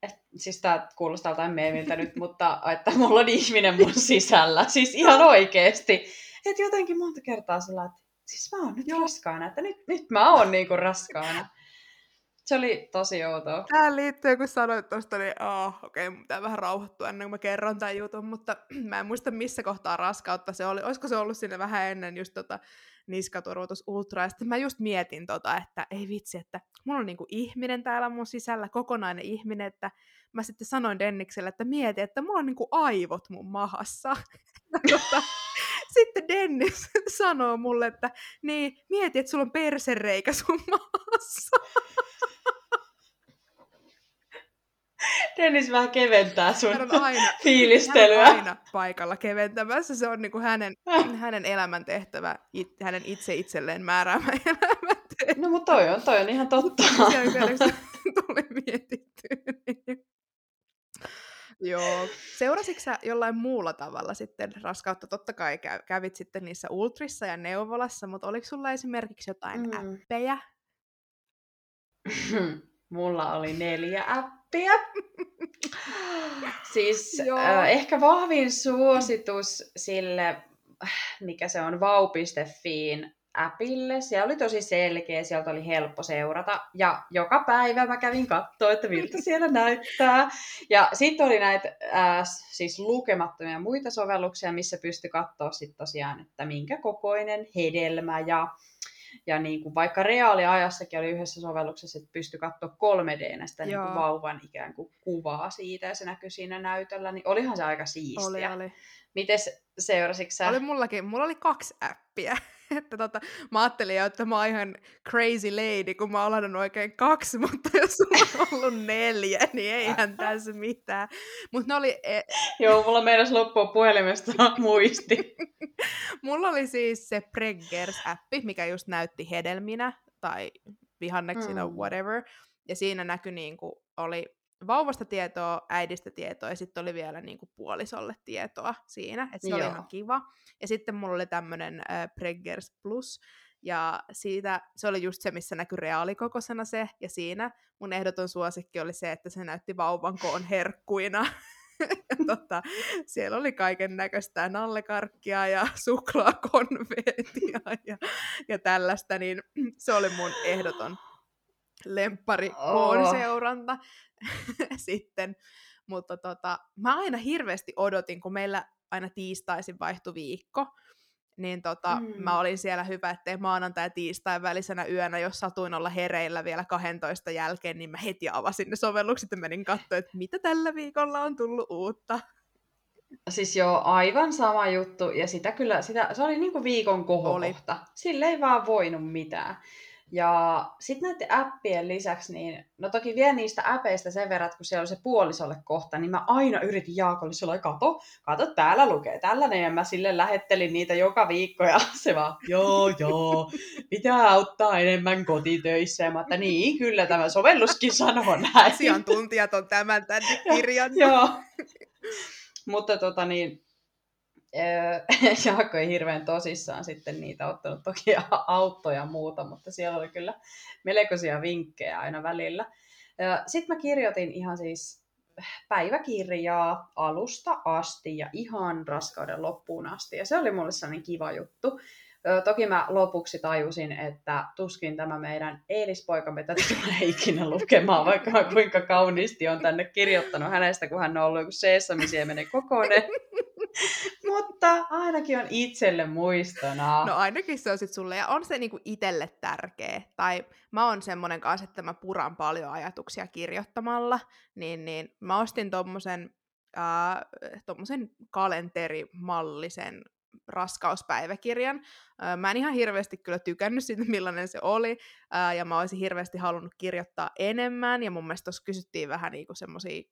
et, siis tää kuulostaa jotain meemiltä nyt, mutta että mulla on ihminen mun sisällä, siis ihan oikeesti. Että jotenkin monta kertaa sillä että siis mä oon nyt Joo. raskaana, että nyt, nyt mä oon niinku raskaana. Se oli tosi outoa. Tähän liittyy, kun sanoit tuosta, niin oh, okei, okay, pitää vähän rauhoittua ennen kuin mä kerron tämän jutun, mutta (clears throat) mä en muista missä kohtaa raskautta se oli. Olisiko se ollut sinne vähän ennen just tota niskaturvotus ultra, ja sitten mä just mietin tota, että ei vitsi, että mulla on niinku ihminen täällä mun sisällä, kokonainen ihminen, että mä sitten sanoin Dennikselle, että mieti, että mulla on niinku aivot mun mahassa. (laughs) tota, sitten Dennis (laughs) sanoo mulle, että niin, mieti, että sulla on persereikä sun mahassa. Dennis vähän keventää sun hän on aina, (laughs) fiilistelyä. Hän on aina paikalla keventämässä. Se on niinku hänen, hänen elämäntehtävä, it, hänen itse itselleen määräämä (laughs) elämäntehtävä. No mutta toi on, toi on ihan totta. tuli mietittyä. Joo. Seurasitko sä jollain muulla tavalla sitten raskautta? Totta kai kävit sitten niissä ultrissa ja neuvolassa, mutta oliko sulla esimerkiksi jotain mm. appeja? (laughs) Mulla oli neljä appia. siis (laughs) äh, ehkä vahvin suositus sille, mikä se on, vau.fiin appille. Se oli tosi selkeä, sieltä oli helppo seurata. Ja joka päivä mä kävin katsoa, että miltä (laughs) siellä näyttää. Ja sitten oli näitä äh, siis lukemattomia muita sovelluksia, missä pystyi katsoa sitten tosiaan, että minkä kokoinen hedelmä ja ja niin kuin vaikka reaaliajassakin oli yhdessä sovelluksessa, että pystyi katsoa 3D sitä niin kuin vauvan ikään kuin kuvaa siitä ja se näkyi siinä näytöllä, niin olihan se aika siistiä. Oli, oli. Mites seurasitko sä? Oli mullakin, mulla oli kaksi appia. (laughs) että tota, mä ajattelin jo, että mä oon ihan crazy lady, kun mä olen oikein kaksi, (laughs) mutta jos on ollut neljä, niin eihän tässä mitään. Mut ne oli... E- Joo, mulla meinas loppua puhelimesta (laughs) muisti. mulla oli siis se Preggers-appi, mikä just näytti hedelminä tai vihanneksina, mm. whatever. Ja siinä näkyi niin kuin, oli vauvasta tietoa, äidistä tietoa ja sitten oli vielä niinku puolisolle tietoa siinä, että se Joo. oli ihan kiva. Ja sitten mulla oli tämmönen äh, Preggers Plus, ja siitä, se oli just se, missä näkyi reaalikokoisena se, ja siinä mun ehdoton suosikki oli se, että se näytti vauvan koon herkkuina. (laughs) tota, siellä oli kaiken näköistä nallekarkkia ja (laughs) suklaakonveetia ja, ja tällaista, niin se oli mun ehdoton lemppari oh. seuranta (laughs) sitten. Mutta tota, mä aina hirveästi odotin, kun meillä aina tiistaisin vaihtui viikko, niin tota, mm. mä olin siellä hyvä, ettei maanantai ja tiistai välisenä yönä, jos satuin olla hereillä vielä 12 jälkeen, niin mä heti avasin ne sovellukset ja menin katsoa, että mitä tällä viikolla on tullut uutta. Siis joo, aivan sama juttu, ja sitä kyllä, sitä, se oli niinku viikon kohokohta. Oli. Sille ei vaan voinut mitään. Ja sitten näiden appien lisäksi, niin, no toki vielä niistä appeista sen verran, että kun siellä on se puolisolle kohta, niin mä aina yritin Jaakolle kato, kato, täällä lukee tällainen, ja mä sille lähettelin niitä joka viikko, ja (laughs) se vaan, joo, joo, pitää auttaa enemmän kotitöissä, ja mä että niin, kyllä tämä sovelluskin sanoo näin. Asiantuntijat on tämän tänne kirjan. (laughs) joo, mutta tota niin, (laughs) Jaakko ei hirveän tosissaan sitten niitä ottanut toki (laughs) autoja ja muuta, mutta siellä oli kyllä melkoisia vinkkejä aina välillä. Sitten mä kirjoitin ihan siis päiväkirjaa alusta asti ja ihan raskauden loppuun asti. Ja se oli mulle sellainen kiva juttu. Toki mä lopuksi tajusin, että tuskin tämä meidän Eelispoikamme tätä (laughs) tulee ikinä lukemaan, vaikka mä kuinka kauniisti on tänne kirjoittanut hänestä, kun hän on ollut joku seessamisiemenen kokoinen. Mutta ainakin on itselle muistona. No ainakin se on sit sulle, ja on se niinku itselle tärkeä. Tai mä oon semmonen kanssa, että mä puran paljon ajatuksia kirjoittamalla, niin, niin mä ostin tommosen, äh, tommosen kalenterimallisen raskauspäiväkirjan. Mä en ihan hirveästi kyllä tykännyt siitä, (laughs) millainen se oli, ja mä olisin hirveästi halunnut kirjoittaa enemmän, ja mun mielestä tuossa kysyttiin vähän niinku semmoisia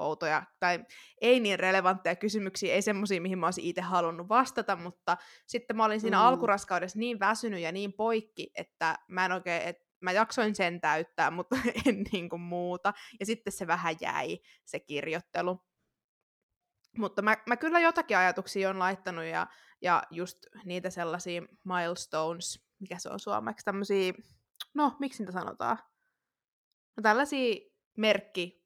outoja tai ei niin relevantteja kysymyksiä, ei semmoisia, mihin mä olisin itse halunnut vastata, mutta sitten mä olin siinä mm. alkuraskaudessa niin väsynyt ja niin poikki, että mä en oikein, et, mä jaksoin sen täyttää, (laughs) mutta en niin kuin muuta. Ja sitten se vähän jäi, se kirjoittelu. Mutta mä, mä kyllä jotakin ajatuksia on laittanut ja, ja just niitä sellaisia milestones, mikä se on suomeksi, tämmöisiä, no miksi niitä sanotaan? No tällaisia merkki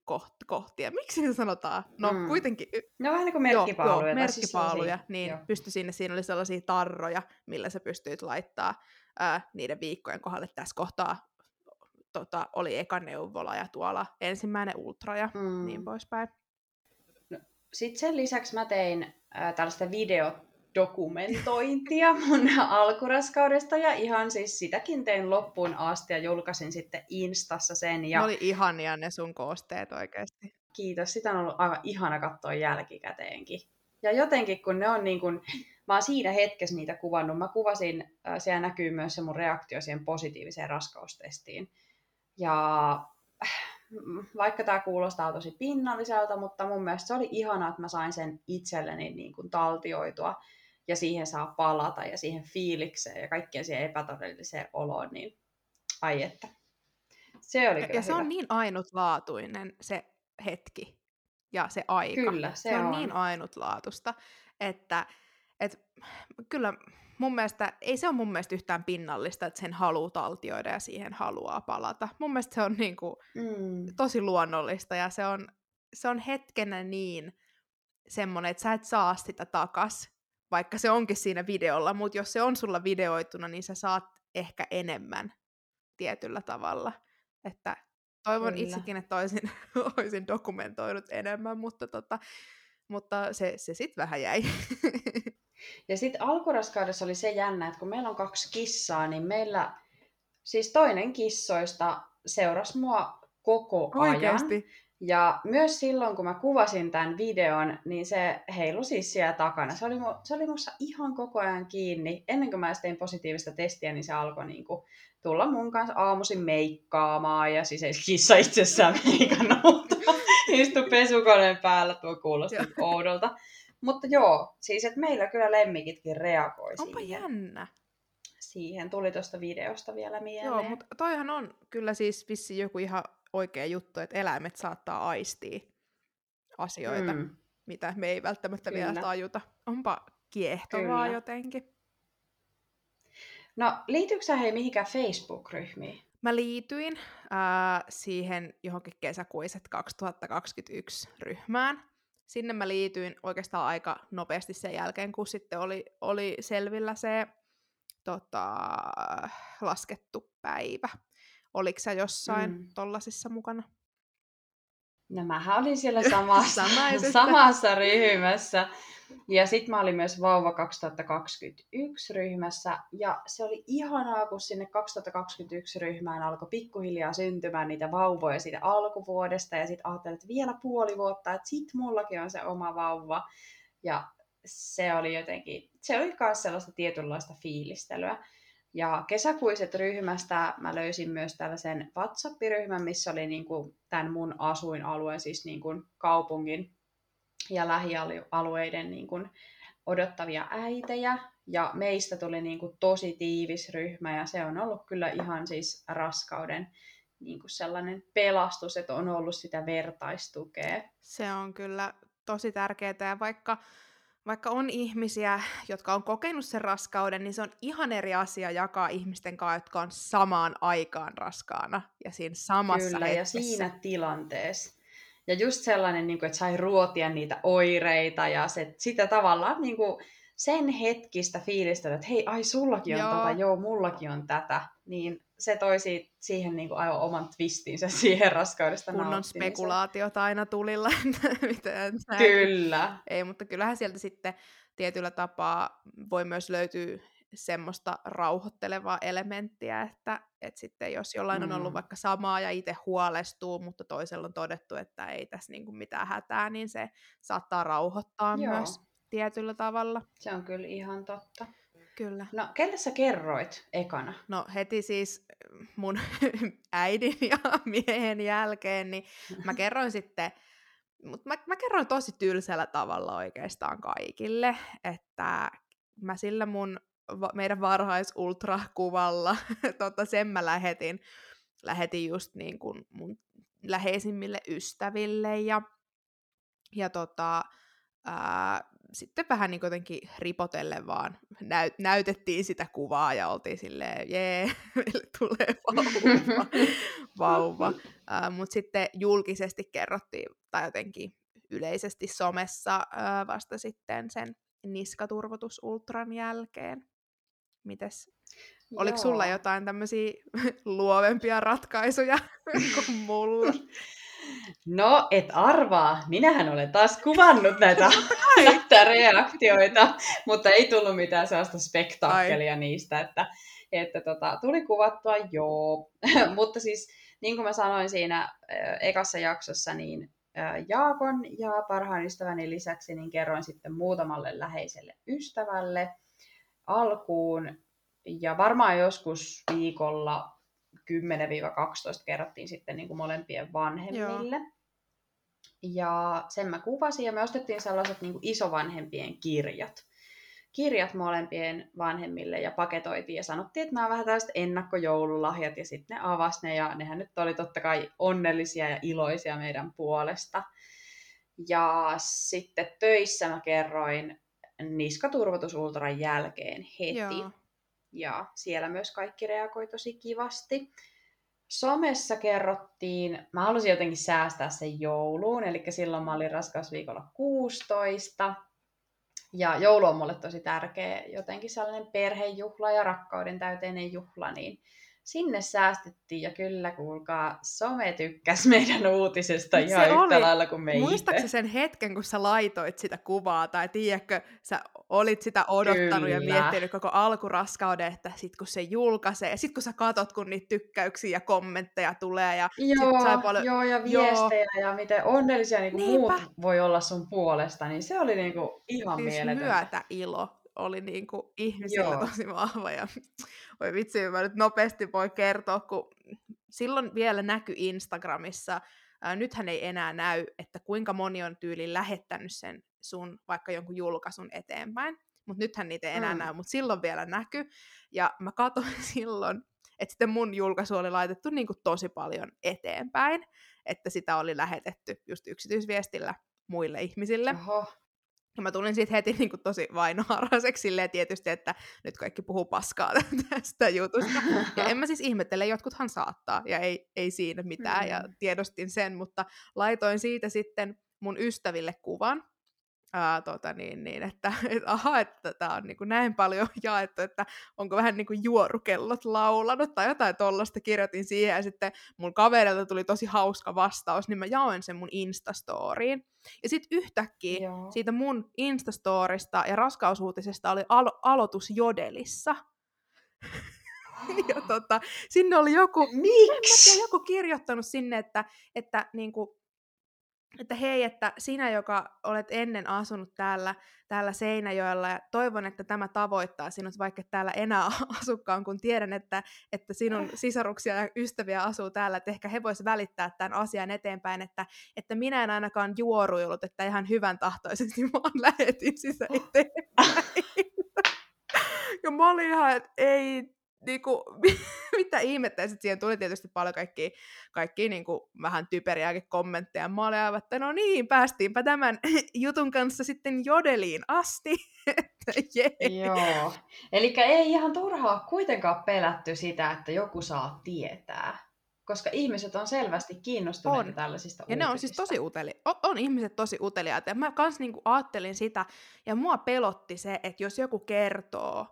kohtia. Miksi se sanotaan? No mm. kuitenkin. No vähän niin kuin merkkipaaluja. Joo, joo merkkipaaluja. Siis niin joo. pystyi sinne, siinä oli sellaisia tarroja, millä sä pystyit laittaa ää, niiden viikkojen kohdalle tässä kohtaa. Tota, oli eka neuvola ja tuolla ensimmäinen ultra ja mm. niin poispäin. No, Sitten sen lisäksi mä tein ää, tällaista video dokumentointia (laughs) mun alkuraskaudesta ja ihan siis sitäkin tein loppuun asti ja julkaisin sitten Instassa sen. Ja... Ne oli ihania ne sun koosteet oikeasti. Kiitos, sitä on ollut aivan ihana katsoa jälkikäteenkin. Ja jotenkin kun ne on niin kuin, mä oon siinä hetkessä niitä kuvannut, mä kuvasin, siellä näkyy myös se mun reaktio siihen positiiviseen raskaustestiin. Ja äh, vaikka tämä kuulostaa tosi pinnalliselta, mutta mun mielestä se oli ihanaa, että mä sain sen itselleni niin kuin taltioitua ja siihen saa palata ja siihen fiilikseen ja kaikkeen siihen epätodelliseen oloon, niin ai että. Se oli ja, kyllä ja se hyvä. on niin ainutlaatuinen se hetki ja se aika. Kyllä, se, se on, on niin ainutlaatusta, että et, kyllä mun mielestä, ei se ole mun mielestä yhtään pinnallista, että sen haluaa taltioida ja siihen haluaa palata. Mun mielestä se on niinku mm. tosi luonnollista ja se on, se on hetkenä niin semmoinen, että sä et saa sitä takas, vaikka se onkin siinä videolla, mutta jos se on sulla videoituna, niin sä saat ehkä enemmän tietyllä tavalla. Että toivon Kyllä. itsekin, että olisin, (laughs) olisin dokumentoinut enemmän, mutta, tota, mutta se, se sitten vähän jäi. Ja sitten alkuraskaudessa oli se jännä, että kun meillä on kaksi kissaa, niin meillä siis toinen kissoista seurasi mua koko Oikeasti? ajan. Ja myös silloin, kun mä kuvasin tämän videon, niin se heilu siis siellä takana. Se oli, mu, se oli musta ihan koko ajan kiinni. Ennen kuin mä tein positiivista testiä, niin se alkoi niin kuin tulla mun kanssa aamuisin meikkaamaan. Ja siis ei kissa itsessään (laughs) meikannut, (laughs) istu pesukoneen päällä, tuo kuulosti oudolta. Mutta joo, siis että meillä kyllä lemmikitkin reagoi Onpa siihen. jännä. Siihen tuli tuosta videosta vielä mieleen. Joo, mutta toihan on kyllä siis vissi joku ihan oikea juttu, että eläimet saattaa aistia asioita, mm. mitä me ei välttämättä kyllä. vielä tajuta. Onpa kiehtovaa kyllä. jotenkin. No, liityykö sä hei mihinkään Facebook-ryhmiin? Mä liityin äh, siihen johonkin kesäkuiset 2021 ryhmään. Sinne mä liityin oikeastaan aika nopeasti sen jälkeen, kun sitten oli, oli selvillä se tota, laskettu päivä. Oliko sä jossain mm. tollasissa mukana? No mähän olin siellä (laughs) samassa, samassa ryhmässä. Ja sitten mä olin myös Vauva 2021 ryhmässä. Ja se oli ihanaa, kun sinne 2021 ryhmään alkoi pikkuhiljaa syntymään niitä vauvoja siitä alkuvuodesta. Ja sitten ajattelin, että vielä puoli vuotta, että sit mullakin on se oma vauva. Ja se oli jotenkin, se oli myös sellaista tietynlaista fiilistelyä. Ja kesäkuiset ryhmästä mä löysin myös tällaisen WhatsApp-ryhmän, missä oli niin kuin tämän mun asuinalueen, siis niin kuin kaupungin ja lähialueiden niin kuin odottavia äitejä. Ja meistä tuli niin kuin tosi tiivis ryhmä ja se on ollut kyllä ihan siis raskauden niin kuin sellainen pelastus, että on ollut sitä vertaistukea. Se on kyllä tosi tärkeää ja vaikka vaikka on ihmisiä, jotka on kokenut sen raskauden, niin se on ihan eri asia jakaa ihmisten kanssa, jotka on samaan aikaan raskaana ja siinä samassa Kyllä, hetkessä. ja siinä tilanteessa. Ja just sellainen, niin että sai ruotia niitä oireita ja se, sitä tavallaan niin kuin, sen hetkistä fiilistä, että hei, ai sullakin on joo. tätä, joo, mullakin on tätä, niin se toi siihen niin kuin aivan oman twistinsä (laughs) siihen raskaudesta Kunnon spekulaatiota aina tulilla. (laughs) Miten Kyllä. Ei, mutta kyllähän sieltä sitten tietyllä tapaa voi myös löytyä semmoista rauhoittelevaa elementtiä, että, että sitten jos jollain mm. on ollut mm. vaikka samaa ja itse huolestuu, mutta toisella on todettu, että ei tässä niin kuin mitään hätää, niin se saattaa rauhoittaa Joo. myös tietyllä tavalla. Se on kyllä ihan totta. Kyllä. No, kelle sä kerroit ekana? No heti siis mun (laughs) äidin ja (laughs) miehen jälkeen, niin mä (laughs) kerroin sitten, mutta mä, mä kerroin tosi tylsällä tavalla oikeastaan kaikille, että mä sillä mun meidän varhaisultrakuvalla, tota, sen mä lähetin, lähetin just niin kuin mun läheisimmille ystäville ja, ja tota, ää, sitten vähän niin jotenkin ripotellen vaan näyt, näytettiin sitä kuvaa ja oltiin silleen, jee, (laughs) meille tulee vauva. (laughs) vauva. Uh, Mutta sitten julkisesti kerrottiin, tai jotenkin yleisesti somessa uh, vasta sitten sen niskaturvotus ultran jälkeen. Mites? Joo. Oliko sulla jotain tämmöisiä (laughs) luovempia ratkaisuja kuin mulla? No, et arvaa. Minähän olen taas kuvannut näitä, (laughs) näitä reaktioita, mutta ei tullut mitään sellaista spektaakkelia Ai. niistä, että, että tota, tuli kuvattua joo. (laughs) mutta siis, niin kuin mä sanoin siinä äh, ekassa jaksossa, niin äh, Jaakon ja parhaan ystäväni lisäksi niin kerroin sitten muutamalle läheiselle ystävälle alkuun. Ja varmaan joskus viikolla 10-12 kerrottiin sitten niin kuin molempien vanhemmille. Joo. Ja sen mä kuvasin ja me ostettiin sellaiset niin kuin isovanhempien kirjat. Kirjat molempien vanhemmille ja paketoitiin ja sanottiin, että nämä on vähän tällaiset ennakkojoululahjat ja sitten ne avasi ne ja nehän nyt oli totta kai onnellisia ja iloisia meidän puolesta. Ja sitten töissä mä kerroin niskaturvotus ultran jälkeen heti. Joo. Ja siellä myös kaikki reagoi tosi kivasti. Somessa kerrottiin, mä halusin jotenkin säästää sen jouluun, eli silloin mä olin raskausviikolla 16. Ja joulu on mulle tosi tärkeä, jotenkin sellainen perhejuhla ja rakkauden täyteinen juhla, niin sinne säästettiin ja kyllä kuulkaa, some tykkäs meidän uutisesta ihan se yhtä oli, lailla kuin me Muistaakseni sen hetken, kun sä laitoit sitä kuvaa, tai tiedätkö, sä olit sitä odottanut kyllä. ja miettinyt koko alkuraskauden, että sit kun se julkaisee, ja sit kun sä katot, kun niitä tykkäyksiä ja kommentteja tulee, ja joo, sai paljon... joo, ja viestejä, joo. ja miten onnellisia niin kuin muut voi olla sun puolesta, niin se oli niin kuin ihan siis mieletöntä. myötä ilo oli niin kuin ihmisillä Joo. tosi vahva. Ja, voi vitsi, mä nyt nopeasti voi kertoa, kun silloin vielä näkyi Instagramissa, ää, nythän ei enää näy, että kuinka moni on tyyli lähettänyt sen sun vaikka jonkun julkaisun eteenpäin. Mutta nythän niitä ei enää mm. näy, mutta silloin vielä näky. Ja mä katsoin (laughs) silloin, että sitten mun julkaisu oli laitettu niin kuin tosi paljon eteenpäin, että sitä oli lähetetty just yksityisviestillä muille ihmisille. Oho. Ja mä tulin siitä heti niin kuin tosi vainoharaiseksi silleen tietysti, että nyt kaikki puhuu paskaa (laughs) tästä jutusta. Ja en mä siis ihmettele, jotkuthan saattaa ja ei, ei siinä mitään ja mm. tiedostin sen, mutta laitoin siitä sitten mun ystäville kuvan, ää, tota niin, niin, että et, (laughs) aha, että tämä on niin kuin näin paljon (laughs) jaettu, että onko vähän niin kuin juorukellot laulanut tai jotain tollasta kirjoitin siihen ja sitten mun kaverilta tuli tosi hauska vastaus, niin mä jaoin sen mun Instastoriin. Ja sitten yhtäkkiä Joo. siitä mun Instastorista ja raskausuutisesta oli alo- aloitus Jodelissa. (laughs) ja (gasps) tota, sinne oli joku, Miksi? Joku kirjoittanut sinne, että, että niin kuin, että hei, että sinä, joka olet ennen asunut täällä, täällä Seinäjoella, ja toivon, että tämä tavoittaa sinut, vaikka täällä enää (laughs) asukkaan, kun tiedän, että, että sinun sisaruksia ja ystäviä asuu täällä, että ehkä he voisivat välittää tämän asian eteenpäin, että, että minä en ainakaan juoruillut, että ihan hyvän tahtoisesti (laughs) vaan lähetin sitä eteenpäin. (laughs) ja mä olin ihan, että ei niinku, (laughs) mitä ihmettä, ja sitten siihen tuli tietysti paljon kaikkia, kaikkia niinku, vähän typeriäkin kommentteja. Mä olin aivan, että no niin, päästiinpä tämän (laughs) jutun kanssa sitten jodeliin asti. (laughs) Joo, eli ei ihan turhaa kuitenkaan pelätty sitä, että joku saa tietää. Koska ihmiset on selvästi kiinnostuneita on. tällaisista Ja uutisista. ne on siis tosi uteli. On, on ihmiset tosi uteliaita. Ja mä kans niinku ajattelin sitä, ja mua pelotti se, että jos joku kertoo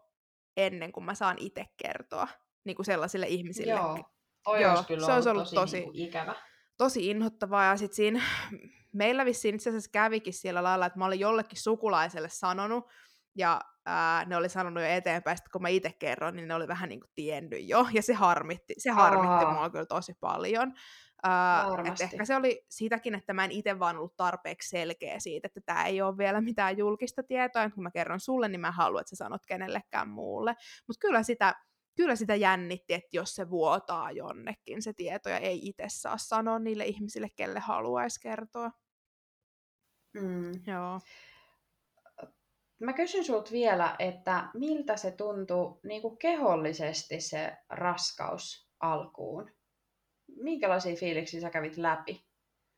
ennen kuin mä saan itse kertoa niin kuin sellaisille ihmisille. Joo, Oi Joo kyllä se olisi ollut tosi, tosi niin ikävä. Tosi inhottavaa, ja sitten siinä, (sniffs) meillä vissiin itse asiassa kävikin siellä lailla, että mä olin jollekin sukulaiselle sanonut, ja ää, ne oli sanonut jo eteenpäin, että kun mä itse kerron, niin ne oli vähän niin kuin tiennyt jo, ja se harmitti, se harmitti mua kyllä tosi paljon. Uh, et ehkä se oli sitäkin, että mä en itse vaan ollut tarpeeksi selkeä siitä, että tämä ei ole vielä mitään julkista tietoa, että kun mä kerron sulle, niin mä haluan, että sä sanot kenellekään muulle. Mutta kyllä sitä, kyllä sitä jännitti, että jos se vuotaa jonnekin se tieto ja ei itse saa sanoa niille ihmisille, kelle haluaisi kertoa. Mm. Joo. Mä kysyn sulta vielä, että miltä se tuntuu niin kuin kehollisesti se raskaus alkuun? Minkälaisia fiiliksiä sä kävit läpi?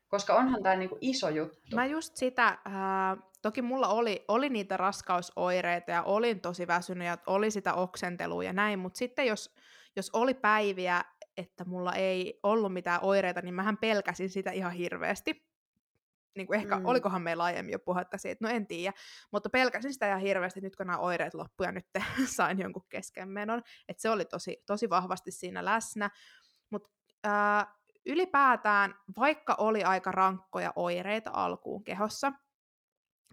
Koska onhan tämä niinku iso juttu. Mä just sitä, ää, toki mulla oli, oli niitä raskausoireita ja olin tosi väsynyt ja oli sitä oksentelua ja näin, mutta sitten jos, jos oli päiviä, että mulla ei ollut mitään oireita, niin mähän pelkäsin sitä ihan hirveästi. Niin kuin ehkä, mm. olikohan meillä aiemmin jo puhetta siitä, no en tiedä, mutta pelkäsin sitä ihan hirveästi, nyt kun nämä oireet loppuja nyt (laughs) sain jonkun keskenmenon, että se oli tosi, tosi vahvasti siinä läsnä, mutta ylipäätään, vaikka oli aika rankkoja oireita alkuun kehossa,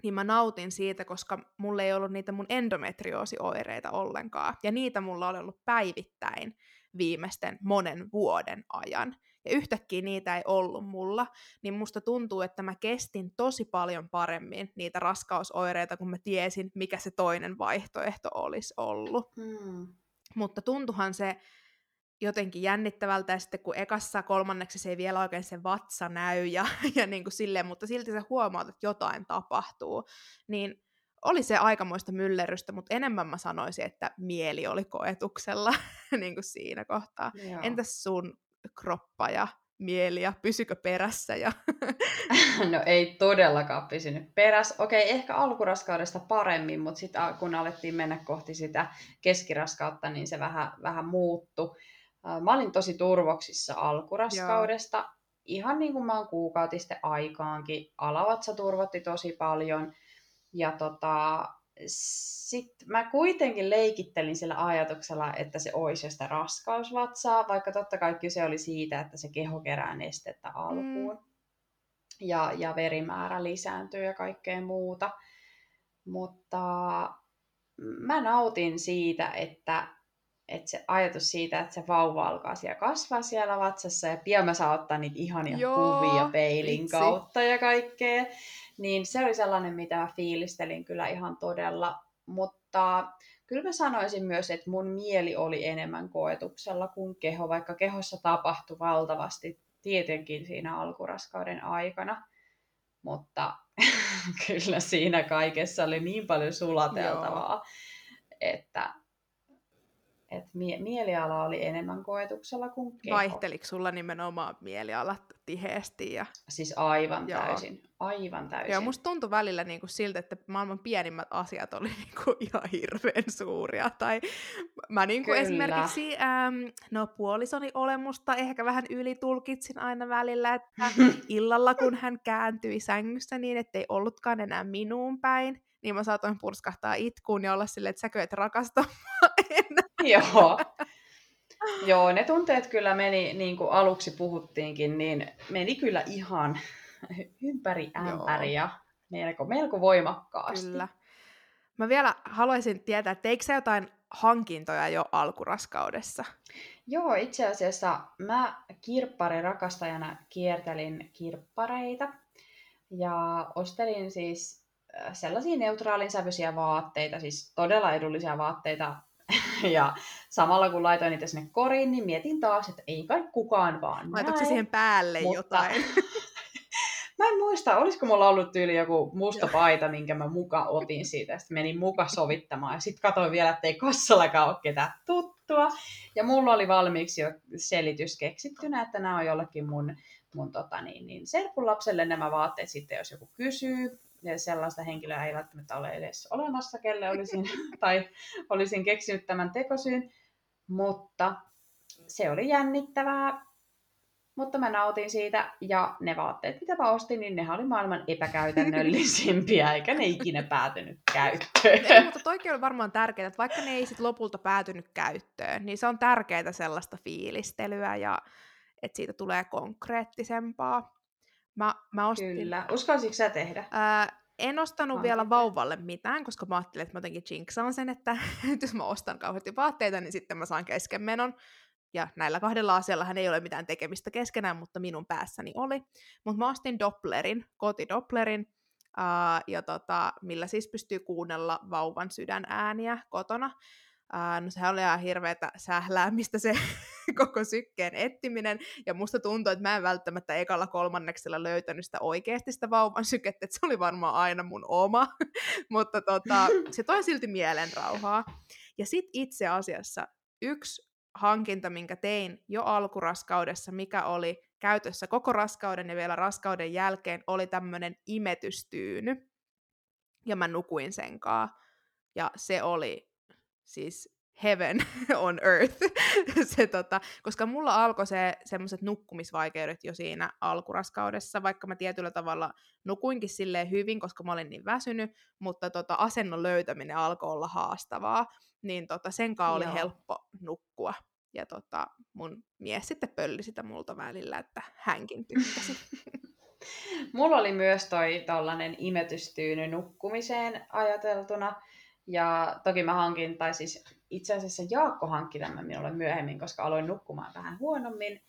niin mä nautin siitä, koska mulla ei ollut niitä mun endometrioosioireita ollenkaan. Ja niitä mulla oli ollut päivittäin viimeisten monen vuoden ajan. Ja yhtäkkiä niitä ei ollut mulla, niin musta tuntuu, että mä kestin tosi paljon paremmin niitä raskausoireita, kun mä tiesin, mikä se toinen vaihtoehto olisi ollut. Hmm. Mutta tuntuhan se jotenkin jännittävältä, ja sitten kun ekassa kolmanneksi se ei vielä oikein se vatsa näy, ja, (laughs) ja niin kuin silleen, mutta silti sä huomaat, että jotain tapahtuu, niin oli se aikamoista myllerrystä, mutta enemmän mä sanoisin, että mieli oli koetuksella (laughs) niin kuin siinä kohtaa. Joo. Entäs sun kroppa ja mieli ja pysykö perässä? Ja... (laughs) no ei todellakaan pysynyt perässä. Okei, ehkä alkuraskaudesta paremmin, mutta sitten kun alettiin mennä kohti sitä keskiraskautta, niin se vähän, vähän muuttui. Mä olin tosi turvoksissa alkuraskaudesta. Joo. Ihan niin kuin mä oon kuukautisten aikaankin. Alavatsa turvotti tosi paljon. Ja tota, sitten mä kuitenkin leikittelin sillä ajatuksella, että se olisi sitä raskausvatsaa, vaikka totta kai kyse oli siitä, että se keho kerää nestettä alkuun. Mm. Ja, ja verimäärä lisääntyy ja kaikkea muuta. Mutta mä nautin siitä, että että se ajatus siitä, että se vauva alkaa siellä kasvaa siellä vatsassa ja pian mä saan ottaa niitä ihania Joo, kuvia peilin itse. kautta ja kaikkea, niin se oli sellainen, mitä mä fiilistelin kyllä ihan todella, mutta kyllä mä sanoisin myös, että mun mieli oli enemmän koetuksella kuin keho, vaikka kehossa tapahtui valtavasti tietenkin siinä alkuraskauden aikana, mutta (laughs) kyllä siinä kaikessa oli niin paljon sulateltavaa, Joo. että et mie- mieliala oli enemmän koetuksella kuin keho. Vaihteliko sulla nimenomaan mielialat tiheesti? Ja... Siis aivan Joo. täysin. Aivan täysin. Joo, musta tuntui välillä niinku siltä, että maailman pienimmät asiat oli niinku (laughs) ihan hirveän suuria. Tai mä niinku esimerkiksi äm, no, puolisoni olemusta ehkä vähän ylitulkitsin aina välillä, että (laughs) illalla kun hän kääntyi sängyssä niin, ettei ollutkaan enää minuun päin, niin mä saatoin purskahtaa itkuun ja olla silleen, että säkö et rakasta (laughs) (laughs) Joo. Joo, ne tunteet kyllä meni, niin kuin aluksi puhuttiinkin, niin meni kyllä ihan ympäri ämpäriä melko, melko voimakkaasti. Kyllä. Mä vielä haluaisin tietää, teikö sä jotain hankintoja jo alkuraskaudessa? Joo, itse asiassa mä kirpparirakastajana kiertelin kirppareita ja ostelin siis äh, sellaisia neutraalin sävyisiä vaatteita, siis todella edullisia vaatteita (laughs) ja samalla kun laitoin niitä sinne koriin, niin mietin taas, että ei kai kukaan vaan Laitoiko siihen päälle mutta... jotain? (laughs) mä en muista, olisiko mulla ollut tyyli joku musta paita, minkä mä muka otin siitä. Sitten menin muka sovittamaan ja sitten katsoin vielä, että ei kassallakaan ole ketään tuttua. Ja mulla oli valmiiksi jo selitys keksittynä, että nämä on jollekin mun, mun tota niin, niin serkulapselle nämä vaatteet sitten, jos joku kysyy ja sellaista henkilöä ei välttämättä ole edes olemassa, kelle olisin, (laughs) tai olisin keksinyt tämän tekosyyn, mutta se oli jännittävää, mutta mä nautin siitä, ja ne vaatteet, mitä mä ostin, niin ne oli maailman epäkäytännöllisimpiä, (laughs) eikä ne ikinä päätynyt käyttöön. Ei, mutta toikin on varmaan tärkeää, että vaikka ne ei sit lopulta päätynyt käyttöön, niin se on tärkeää sellaista fiilistelyä, ja että siitä tulee konkreettisempaa. Mä, mä ostin... Kyllä. Uskalsitko sä tehdä? Ää, en ostanut ah, vielä vauvalle mitään, koska mä ajattelin, että mä jotenkin jinksaan sen, että (laughs) jos mä ostan kauheasti vaatteita, niin sitten mä saan keskenmenon. Ja näillä kahdella asialla ei ole mitään tekemistä keskenään, mutta minun päässäni oli. Mutta mä ostin Dopplerin, kotidopplerin, uh, ja tota, millä siis pystyy kuunnella vauvan sydänääniä kotona. Uh, no sehän oli ihan hirveätä sähläämistä se (laughs) (laughs) koko sykkeen ettiminen, ja musta tuntuu, että mä en välttämättä ekalla kolmanneksella löytänyt sitä oikeasti sitä vauvan sykettä, että se oli varmaan aina mun oma, (laughs) mutta tota, se toi silti mielen rauhaa. Ja sit itse asiassa yksi hankinta, minkä tein jo alkuraskaudessa, mikä oli käytössä koko raskauden ja vielä raskauden jälkeen, oli tämmöinen imetystyyny. Ja mä nukuin senkaa. Ja se oli siis heaven (laughs) on earth. (laughs) se, tota, koska mulla alkoi se semmoiset nukkumisvaikeudet jo siinä alkuraskaudessa, vaikka mä tietyllä tavalla nukuinkin silleen hyvin, koska mä olin niin väsynyt, mutta tota, asennon löytäminen alkoi olla haastavaa, niin tota, sen kanssa oli helppo nukkua. Ja tota, mun mies sitten pölli sitä multa välillä, että hänkin tykkäsi. (laughs) Mulla oli myös toi tollanen imetystyyny nukkumiseen ajateltuna. Ja toki mä hankin, tai siis itse asiassa Jaakko hankki tämän minulle myöhemmin, koska aloin nukkumaan vähän huonommin,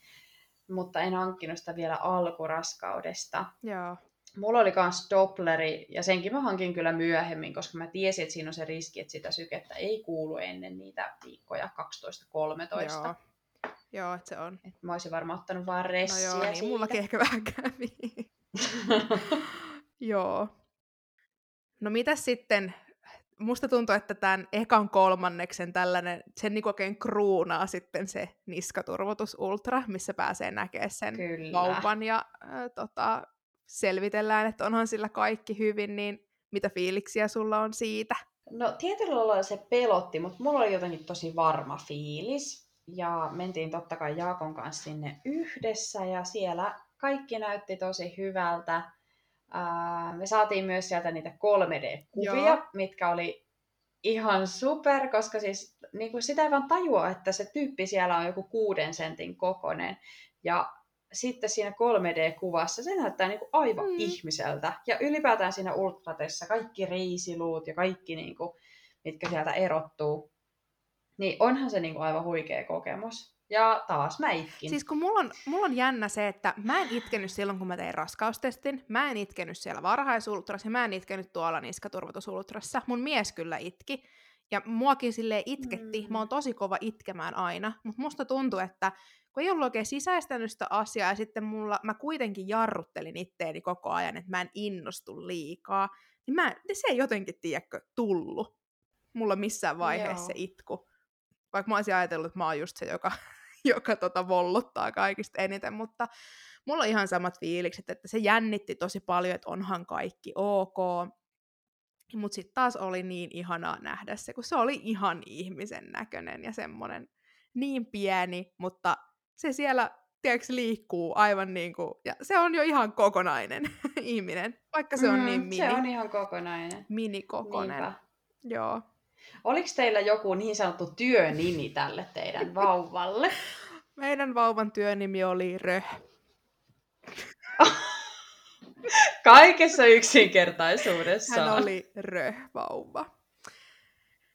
mutta en hankkinut sitä vielä alkuraskaudesta. Joo. Mulla oli myös Dopleri, ja senkin mä hankin kyllä myöhemmin, koska mä tiesin, että siinä on se riski, että sitä sykettä ei kuulu ennen niitä viikkoja 12-13. Joo. Joo, että se on. Et mä olisin varmaan ottanut vaan ressiä No joo, niin siitä. mullakin ehkä vähän kävi. (laughs) joo. No mitä sitten, musta tuntuu, että tämän ekan kolmanneksen tällainen, sen niin oikein kruunaa sitten se niskaturvotus ultra, missä pääsee näkemään sen Kyllä. vauvan ja äh, tota, selvitellään, että onhan sillä kaikki hyvin, niin mitä fiiliksiä sulla on siitä? No tietyllä lailla se pelotti, mutta mulla oli jotenkin tosi varma fiilis. Ja mentiin totta kai Jaakon kanssa sinne yhdessä ja siellä kaikki näytti tosi hyvältä. Me saatiin myös sieltä niitä 3D-kuvia, Joo. mitkä oli ihan super, koska siis niin kuin sitä ei vaan tajua, että se tyyppi siellä on joku kuuden sentin kokoinen. Ja sitten siinä 3D-kuvassa se näyttää niin kuin aivan Mm. ihmiseltä. Ja ylipäätään siinä ultratessa kaikki reisiluut ja kaikki, niin kuin, mitkä sieltä erottuu. Niin onhan se niin kuin aivan huikea kokemus. Ja taas mä itkin. Siis kun mulla on, mulla on jännä se, että mä en itkenyt silloin, kun mä tein raskaustestin, mä en itkenyt siellä varhaisultrassa, ja mä en itkenyt tuolla niskaturvotusultrassa. Mun mies kyllä itki, ja muakin sille itketti. Mm. Mä oon tosi kova itkemään aina, mutta musta tuntuu, että kun ei ollut oikein sisäistänyt sitä asiaa, ja sitten mulla, mä kuitenkin jarruttelin itteeni koko ajan, että mä en innostu liikaa, niin mä, niin se ei jotenkin, tiedäkö, tullut mulla missään vaiheessa Joo. se itku. Vaikka mä olisin ajatellut, että mä oon just se, joka, (laughs) joka tota vollottaa kaikista eniten, mutta mulla on ihan samat fiilikset, että se jännitti tosi paljon, että onhan kaikki ok. Mutta sitten taas oli niin ihanaa nähdä se, kun se oli ihan ihmisen näköinen ja semmoinen niin pieni, mutta se siellä tiedätkö, liikkuu aivan niin kuin, ja se on jo ihan kokonainen (laughs) ihminen, vaikka se on niin mini, Mm, Se on ihan kokonainen. minikokonen. Niinpä. Joo. Oliko teillä joku niin sanottu työnimi tälle teidän (laughs) vauvalle? Meidän vauvan työnimi oli Röh. (laughs) Kaikessa yksinkertaisuudessa. Hän oli Röh-vauva.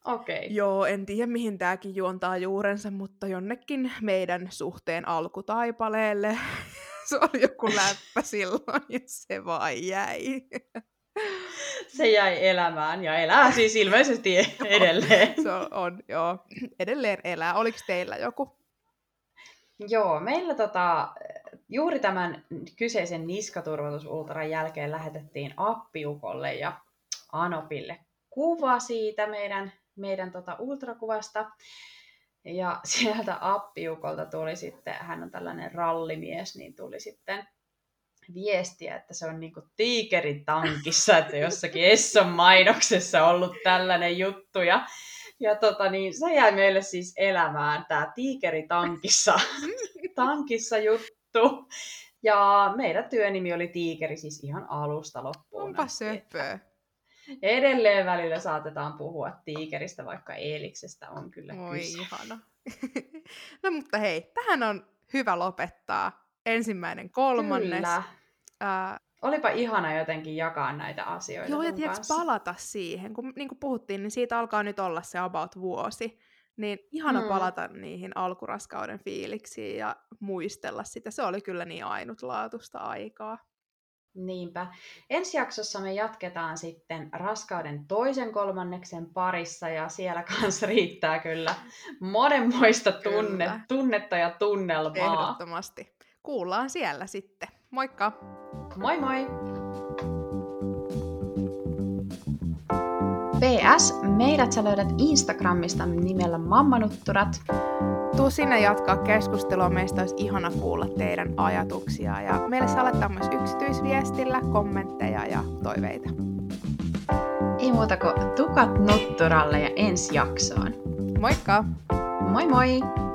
Okei. Okay. Joo, en tiedä mihin tämäkin juontaa juurensa, mutta jonnekin meidän suhteen alkutaipaleelle. (laughs) se oli joku läppä silloin ja se vaan jäi. Se jäi elämään ja elää siis ilmeisesti edelleen. se on, joo, edelleen elää. Oliko teillä joku? Joo, meillä tota, juuri tämän kyseisen niskaturvotusultran jälkeen lähetettiin appiukolle ja Anopille kuva siitä meidän, meidän tota ultrakuvasta. Ja sieltä appiukolta tuli sitten, hän on tällainen rallimies, niin tuli sitten viestiä, että se on niinku tiikerin tankissa, että jossakin Esson mainoksessa ollut tällainen juttu. Ja, ja tota, niin, se jäi meille siis elämään, tämä tiikeri tankissa, (laughs) tankissa juttu. Ja meidän työnimi oli Tiikeri siis ihan alusta loppuun. Onpa söpöä. Edelleen välillä saatetaan puhua tiikeristä, vaikka Eeliksestä on kyllä Oi kyse. ihana. (laughs) no mutta hei, tähän on hyvä lopettaa. Ensimmäinen kolmannes. Kyllä. Ää, Olipa ihana jotenkin jakaa näitä asioita Joo, ja tiedätkö, palata siihen. Kun niin kuin puhuttiin, niin siitä alkaa nyt olla se about vuosi. Niin ihana Mm. palata niihin alkuraskauden fiiliksiin ja muistella sitä. Se oli kyllä niin ainutlaatuista aikaa. Niinpä. Ensi jaksossa me jatketaan sitten raskauden toisen kolmanneksen parissa ja siellä (laughs) kanssa riittää kyllä monenmoista tunne, Kyllä. tunnetta ja tunnelmaa. Ehdottomasti. Kuullaan siellä sitten. Moikka! Moi moi! PS, meidät sä löydät Instagramista nimellä Mammanutturat. Tuu sinne jatkaa keskustelua. Meistä olisi ihana kuulla teidän ajatuksia. Ja meille saa laittaa myös yksityisviestillä kommentteja ja toiveita. Ei muuta kuin tukat nutturalle ja ensi jaksoon. Moikka! Moi moi!